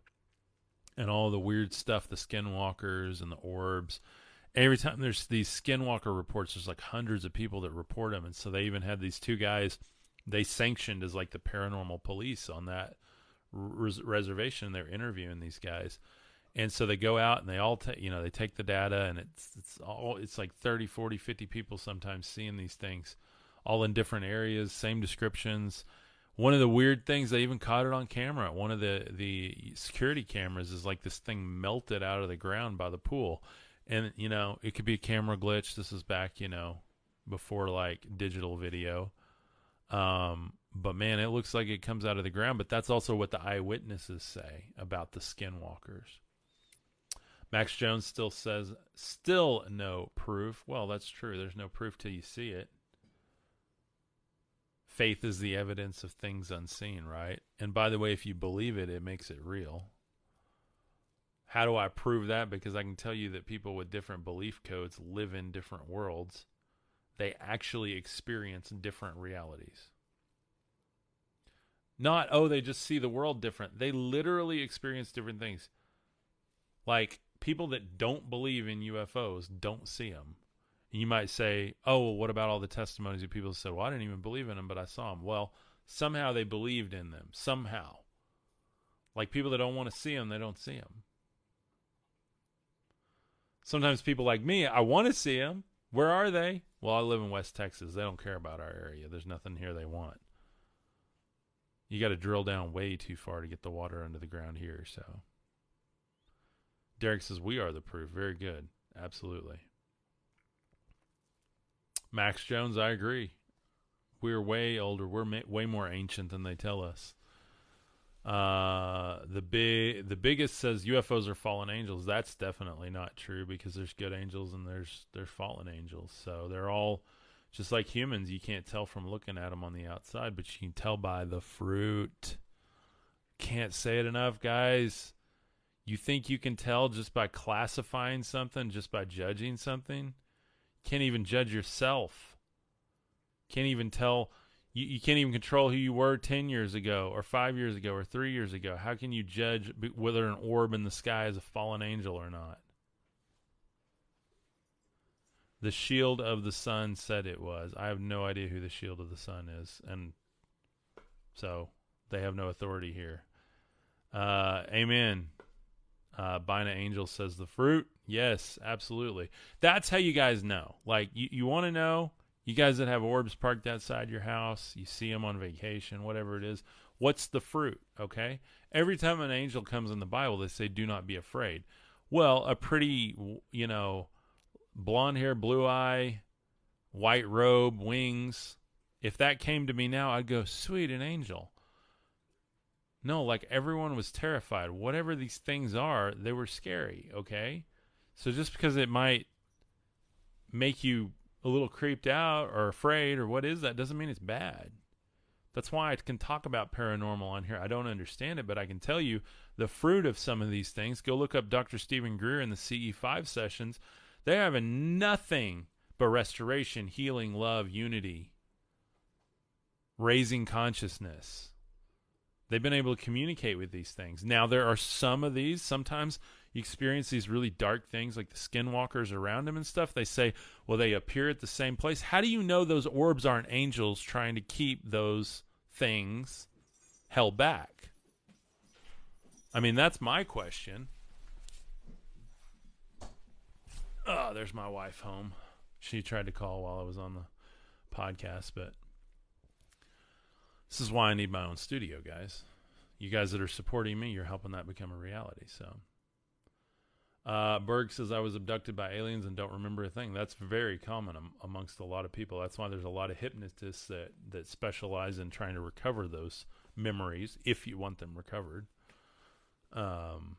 and all the weird stuff the skinwalkers and the orbs. Every time there's these skinwalker reports, there's like hundreds of people that report them. And so they even had these two guys they sanctioned as like the paranormal police on that res- reservation. They're interviewing these guys and so they go out and they all take you know they take the data and it's it's all it's like 30 40 50 people sometimes seeing these things all in different areas same descriptions. One of the weird things they even caught it on camera. One of the the security cameras is like this thing melted out of the ground by the pool. And you know it could be a camera glitch. This is back you know before like digital video. Um but man it looks like it comes out of the ground. But that's also what the eyewitnesses say about the skinwalkers Max Jones still says, still no proof. Well, that's true. There's no proof till you see it. Faith is the evidence of things unseen, right? And by the way, if you believe it, it makes it real. How do I prove that? Because I can tell you that people with different belief codes live in different worlds. They actually experience different realities. Not, oh, they just see the world different. They literally experience different things. Like, people that don't believe in UFOs don't see them. And you might say, oh, well, what about all the testimonies of people who said, well, I didn't even believe in them, but I saw them? Well, somehow they believed in them. Somehow. Like people that don't want to see them, they don't see them. Sometimes people like me, I want to see them. Where are they? Well, I live in West Texas. They don't care about our area. There's nothing here they want. You got to drill down way too far to get the water under the ground here, so. Derek says we are the proof. Very good. Absolutely. Max Jones, I agree. We're way older. We're ma- way more ancient than they tell us. Uh, the big, the biggest says UFOs are fallen angels. That's definitely not true because there's good angels and there's there's fallen angels. So they're all just like humans. You can't tell from looking at them on the outside, but you can tell by the fruit. Can't say it enough, guys. You think you can tell just by classifying something, just by judging something? Can't even judge yourself. Can't even tell you, you can't even control who you were 10 years ago or 5 years ago or 3 years ago. How can you judge whether an orb in the sky is a fallen angel or not? The shield of the sun said it was. I have no idea who the shield of the sun is and so they have no authority here. Uh, amen. Uh, Bina Angel says the fruit. Yes, absolutely. That's how you guys know. Like, you, you want to know, you guys that have orbs parked outside your house, you see them on vacation, whatever it is, what's the fruit? Okay? Every time an angel comes in the Bible, they say, do not be afraid. Well, a pretty, you know, blonde hair, blue eye, white robe, wings, if that came to me now, I'd go, sweet, an angel. No, like everyone was terrified. Whatever these things are, they were scary, okay? So just because it might make you a little creeped out or afraid or what is that doesn't mean it's bad. That's why I can talk about paranormal on here. I don't understand it, but I can tell you the fruit of some of these things. Go look up Dr. Stephen Greer in the CE5 sessions. They're having nothing but restoration, healing, love, unity, raising consciousness. They've been able to communicate with these things. Now, there are some of these, sometimes you experience these really dark things like the skinwalkers around them and stuff. They say, well, they appear at the same place. How do you know those orbs aren't angels trying to keep those things held back? I mean, that's my question. Oh, there's my wife home. She tried to call while I was on the podcast, but this is why I need my own studio, guys. You guys that are supporting me, you're helping that become a reality. So, uh, Berg says I was abducted by aliens and don't remember a thing. That's very common am- amongst a lot of people. That's why there's a lot of hypnotists that that specialize in trying to recover those memories if you want them recovered. Um,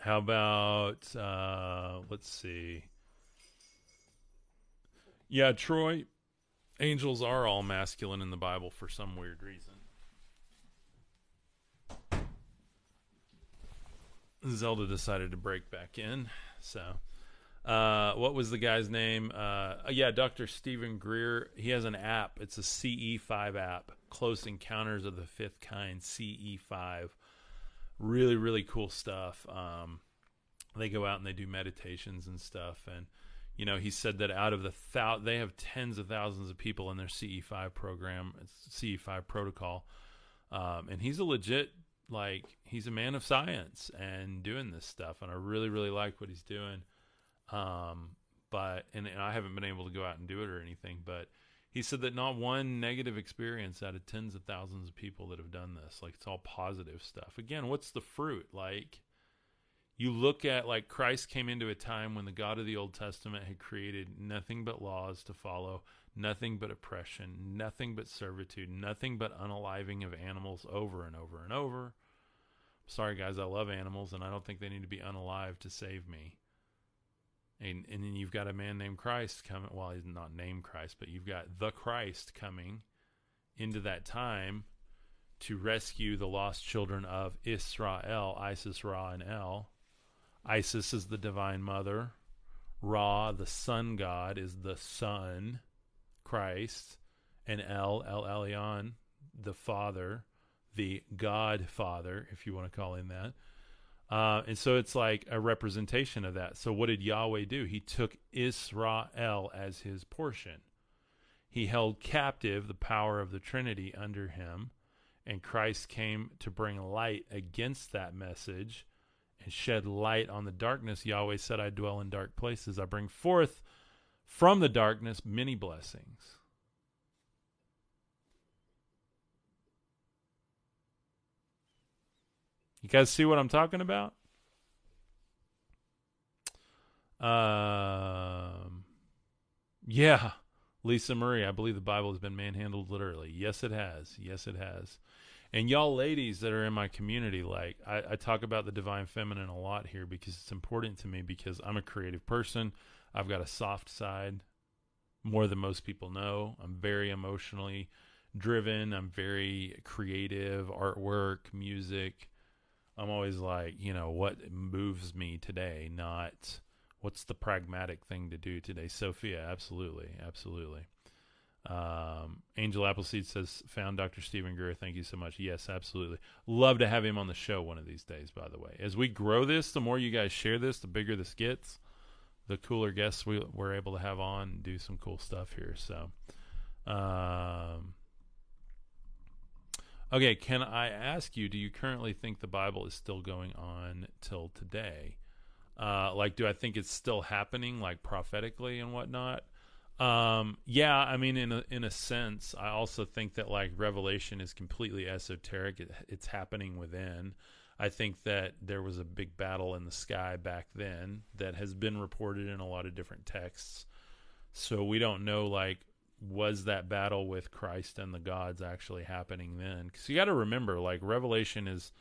how about uh, let's see. Yeah, Troy. Angels are all masculine in the Bible for some weird reason. Zelda decided to break back in. So, uh, what was the guy's name? Uh, yeah, Dr. Stephen Greer. He has an app. It's a CE5 app, Close Encounters of the Fifth Kind, CE5. Really, really cool stuff. Um, they go out and they do meditations and stuff. And, you know, he said that out of the thou- they have tens of thousands of people in their CE5 program, CE5 protocol. Um, and he's a legit like he's a man of science and doing this stuff and i really really like what he's doing. Um but and, and i haven't been able to go out and do it or anything but he said that not one negative experience out of tens of thousands of people that have done this like it's all positive stuff. Again what's the fruit? Like you look at like christ came into a time when the god of the old testament had created nothing but laws to follow nothing but oppression, nothing but servitude, nothing but unaliving of animals over and over and over. Sorry, guys, I love animals, and I don't think they need to be unalive to save me. And, and then you've got a man named Christ coming. Well, he's not named Christ, but you've got the Christ coming into that time to rescue the lost children of Israel, Isis, Ra, and El. Isis is the divine mother. Ra, the sun god, is the son. Christ, and El, El Elyon, the Father, the God Father, if you want to call him that. Uh, and so it's like a representation of that. So what did Yahweh do? He took Israel as his portion. He held captive the power of the Trinity under him, and Christ came to bring light against that message and shed light on the darkness. Yahweh said, I dwell in dark places. I bring forth from the darkness many blessings. You guys see what I'm talking about? Um, yeah, Lisa Marie, I believe the Bible has been manhandled literally. Yes, it has. Yes, it has. And y'all ladies that are in my community, like I, I talk about the divine feminine a lot here because it's important to me because I'm a creative person. I've got a soft side more than most people know. I'm very emotionally driven. I'm very creative, artwork, music. I'm always like, you know, what moves me today, not what's the pragmatic thing to do today. Sophia, absolutely, absolutely. Um, Angel Appleseed says, found Dr. Stephen Greer. Thank you so much. Yes, absolutely. Love to have him on the show one of these days, by the way. As we grow this, the more you guys share this, the bigger this gets the cooler guests we were able to have on and do some cool stuff here. So, um, okay, can I ask you? Do you currently think the Bible is still going on till today? Uh, like, do I think it's still happening, like prophetically and whatnot? Um, yeah, I mean, in a in a sense, I also think that like Revelation is completely esoteric. It, it's happening within. I think that there was a big battle in the sky back then that has been reported in a lot of different texts. So we don't know like was that battle with Christ and the gods actually happening then? Cuz you got to remember like Revelation is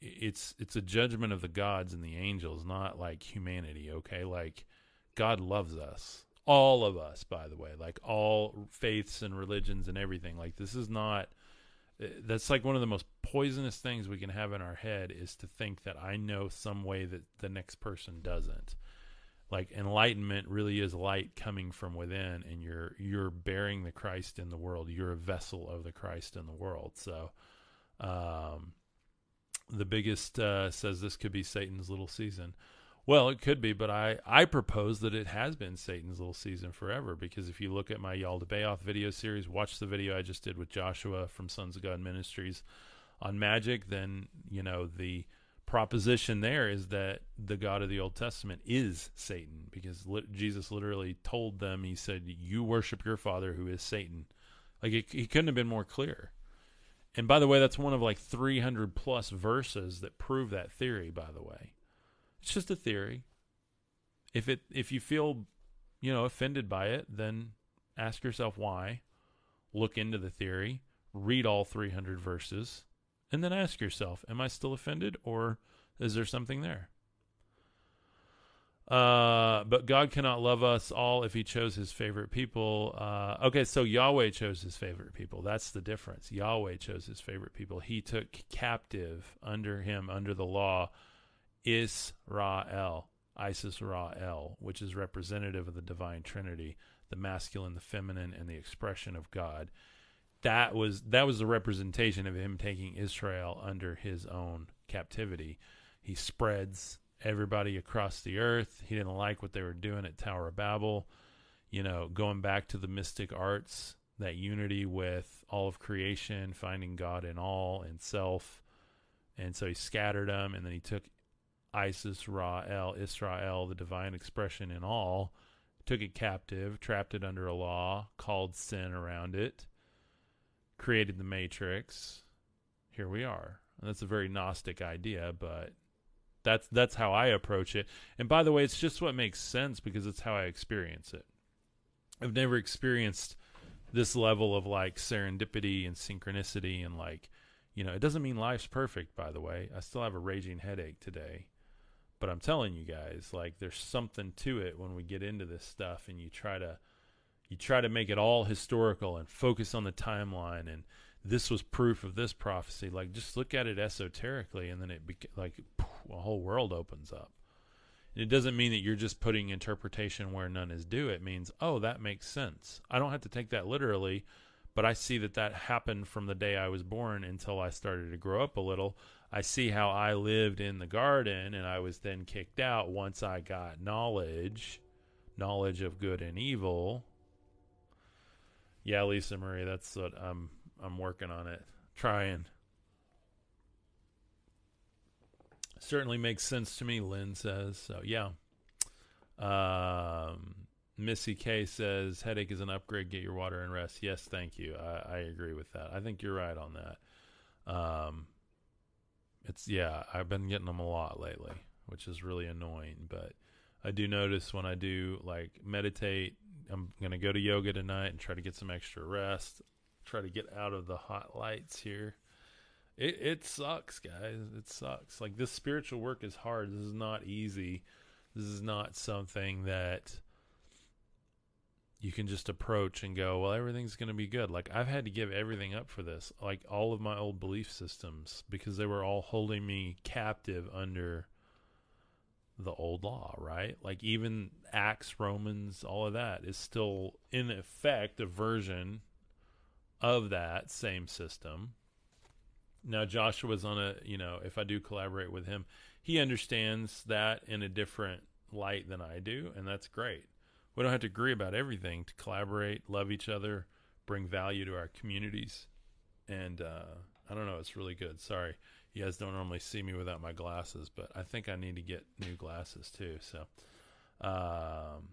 it's it's a judgment of the gods and the angels, not like humanity, okay? Like God loves us. All of us, by the way, like all faiths and religions and everything. Like this is not uh, that's like one of the most poisonous things we can have in our head is to think that I know some way that the next person doesn't. like enlightenment really is light coming from within and you're you're bearing the Christ in the world you're a vessel of the Christ in the world so um the biggest uh, says this could be Satan's little season well it could be but I I propose that it has been Satan's little season forever because if you look at my Yaldabaoth video series watch the video I just did with Joshua from Sons of God Ministries on magic then you know the proposition there is that the God of the Old Testament is Satan because li- Jesus literally told them, He said, You worship your father who is Satan. Like, it, he couldn't have been more clear. And by the way, that's one of like 300 plus verses that prove that theory, by the way. It's just a theory. If it if you feel, you know, offended by it, then ask yourself why. Look into the theory, read all 300 verses, and then ask yourself, am I still offended or is there something there? Uh, but God cannot love us all if he chose his favorite people. Uh, okay, so Yahweh chose his favorite people. That's the difference. Yahweh chose his favorite people. He took captive under him, under the law, Israel, Isis Ra'el, which is representative of the divine trinity, the masculine, the feminine, and the expression of God that was that was the representation of him taking Israel under his own captivity. He spreads everybody across the earth. He didn't like what they were doing at Tower of Babel. You know, going back to the mystic arts, that unity with all of creation, finding God in all and self. And so he scattered them, and then he took Isis, Ra, El, Israel, the divine expression in all, took it captive, trapped it under a law, called sin around it created the Matrix. Here we are. And that's a very Gnostic idea, but that's that's how I approach it. And by the way, it's just what makes sense because it's how I experience it. I've never experienced this level of like serendipity and synchronicity and like you know, it doesn't mean life's perfect by the way. I still have a raging headache today. But I'm telling you guys, like there's something to it when we get into this stuff and you try to you try to make it all historical and focus on the timeline and this was proof of this prophecy. Like just look at it esoterically and then it beca- like a whole world opens up. And it doesn't mean that you're just putting interpretation where none is due. It means oh that makes sense. I don't have to take that literally but i see that that happened from the day i was born until i started to grow up a little i see how i lived in the garden and i was then kicked out once i got knowledge knowledge of good and evil yeah, Lisa Marie, that's what I'm I'm working on it. Trying. Certainly makes sense to me, Lynn says. So yeah. Um Missy K says headache is an upgrade, get your water and rest. Yes, thank you. I, I agree with that. I think you're right on that. Um it's yeah, I've been getting them a lot lately, which is really annoying, but I do notice when I do like meditate I'm gonna go to yoga tonight and try to get some extra rest. Try to get out of the hot lights here. It it sucks, guys. It sucks. Like this spiritual work is hard. This is not easy. This is not something that you can just approach and go, well, everything's going to be good. Like I've had to give everything up for this, like all of my old belief systems, because they were all holding me captive under the old law, right? Like even Acts, Romans, all of that is still in effect a version of that same system. Now Joshua's on a, you know, if I do collaborate with him, he understands that in a different light than I do, and that's great. We don't have to agree about everything to collaborate, love each other, bring value to our communities. And uh, I don't know, it's really good. Sorry you guys don't normally see me without my glasses, but I think I need to get new glasses too. So, um,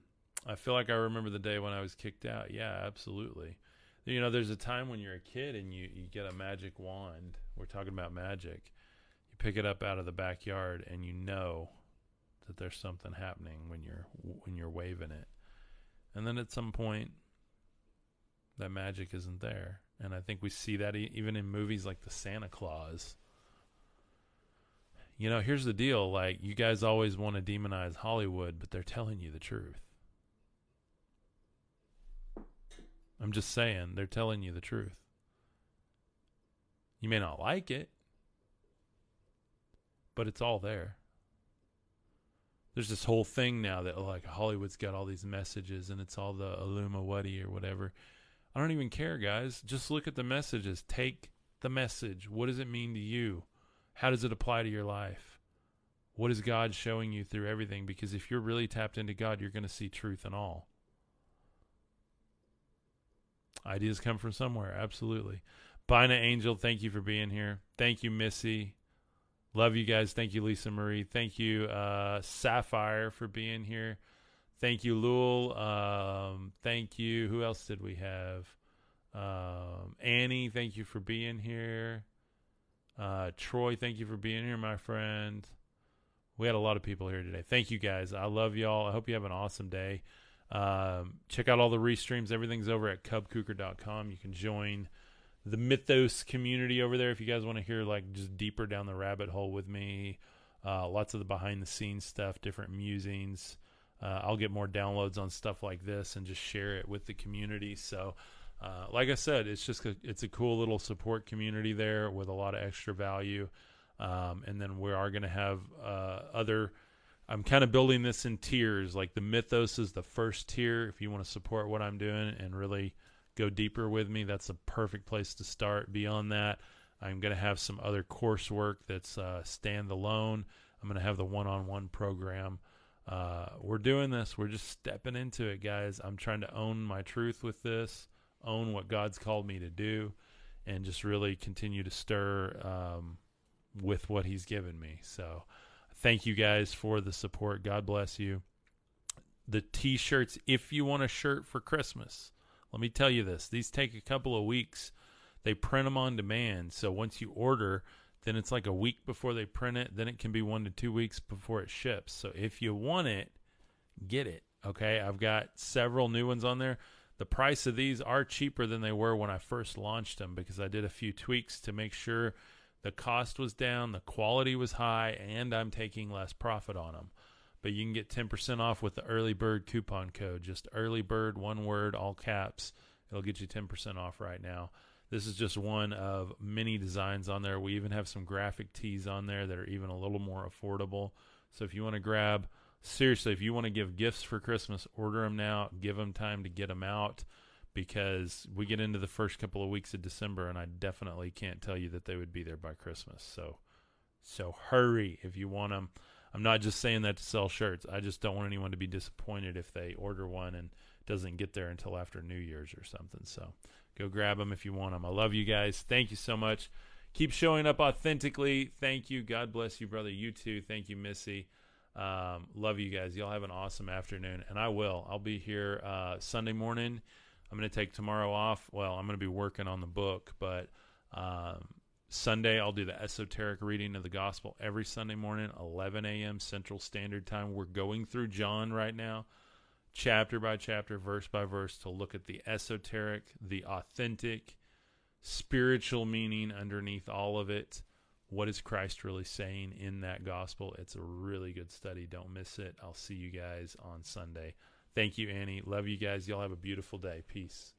I feel like I remember the day when I was kicked out. Yeah, absolutely. You know, there's a time when you're a kid and you, you get a magic wand. We're talking about magic. You pick it up out of the backyard and you know that there's something happening when you're when you're waving it. And then at some point that magic isn't there. And I think we see that e- even in movies like the Santa Claus you know, here's the deal. Like, you guys always want to demonize Hollywood, but they're telling you the truth. I'm just saying, they're telling you the truth. You may not like it, but it's all there. There's this whole thing now that like Hollywood's got all these messages and it's all the Illumawati or whatever. I don't even care, guys. Just look at the messages. Take the message. What does it mean to you? How does it apply to your life? What is God showing you through everything? Because if you're really tapped into God, you're going to see truth in all. Ideas come from somewhere, absolutely. Bina Angel, thank you for being here. Thank you, Missy. Love you guys. Thank you, Lisa Marie. Thank you, uh, Sapphire, for being here. Thank you, Lul. Um, thank you. Who else did we have? Um, Annie, thank you for being here. Uh, Troy, thank you for being here, my friend. We had a lot of people here today. Thank you guys. I love y'all. I hope you have an awesome day. Um, check out all the restreams. Everything's over at cubkuker.com. You can join the Mythos community over there if you guys want to hear like just deeper down the rabbit hole with me. Uh, lots of the behind the scenes stuff, different musings. Uh, I'll get more downloads on stuff like this and just share it with the community. So, uh, like I said, it's just a, it's a cool little support community there with a lot of extra value. Um, and then we are going to have uh, other. I'm kind of building this in tiers. Like the Mythos is the first tier. If you want to support what I'm doing and really go deeper with me, that's a perfect place to start. Beyond that, I'm going to have some other coursework that's uh, standalone. I'm going to have the one-on-one program. Uh, we're doing this. We're just stepping into it, guys. I'm trying to own my truth with this, own what God's called me to do, and just really continue to stir um, with what He's given me. So, thank you guys for the support. God bless you. The t-shirts, if you want a shirt for Christmas, let me tell you this: these take a couple of weeks. They print them on demand, so once you order, then it's like a week before they print it. Then it can be one to two weeks before it ships. So if you want it, get it. Okay, I've got several new ones on there. The price of these are cheaper than they were when I first launched them because I did a few tweaks to make sure the cost was down, the quality was high, and I'm taking less profit on them. But you can get 10% off with the early bird coupon code. Just early bird, one word, all caps. It'll get you 10% off right now. This is just one of many designs on there. We even have some graphic tees on there that are even a little more affordable. So if you want to grab, seriously, if you want to give gifts for Christmas, order them now. Give them time to get them out because we get into the first couple of weeks of December and I definitely can't tell you that they would be there by Christmas. So so hurry if you want them. I'm not just saying that to sell shirts. I just don't want anyone to be disappointed if they order one and doesn't get there until after New Year's or something. So go grab them if you want them. I love you guys. Thank you so much. Keep showing up authentically. Thank you. God bless you, brother. You too. Thank you, Missy. Um, love you guys. Y'all have an awesome afternoon, and I will. I'll be here uh, Sunday morning. I'm going to take tomorrow off. Well, I'm going to be working on the book, but um, Sunday, I'll do the esoteric reading of the gospel every Sunday morning, 11 a.m. Central Standard Time. We're going through John right now, chapter by chapter, verse by verse, to look at the esoteric, the authentic, spiritual meaning underneath all of it. What is Christ really saying in that gospel? It's a really good study. Don't miss it. I'll see you guys on Sunday. Thank you, Annie. Love you guys. Y'all have a beautiful day. Peace.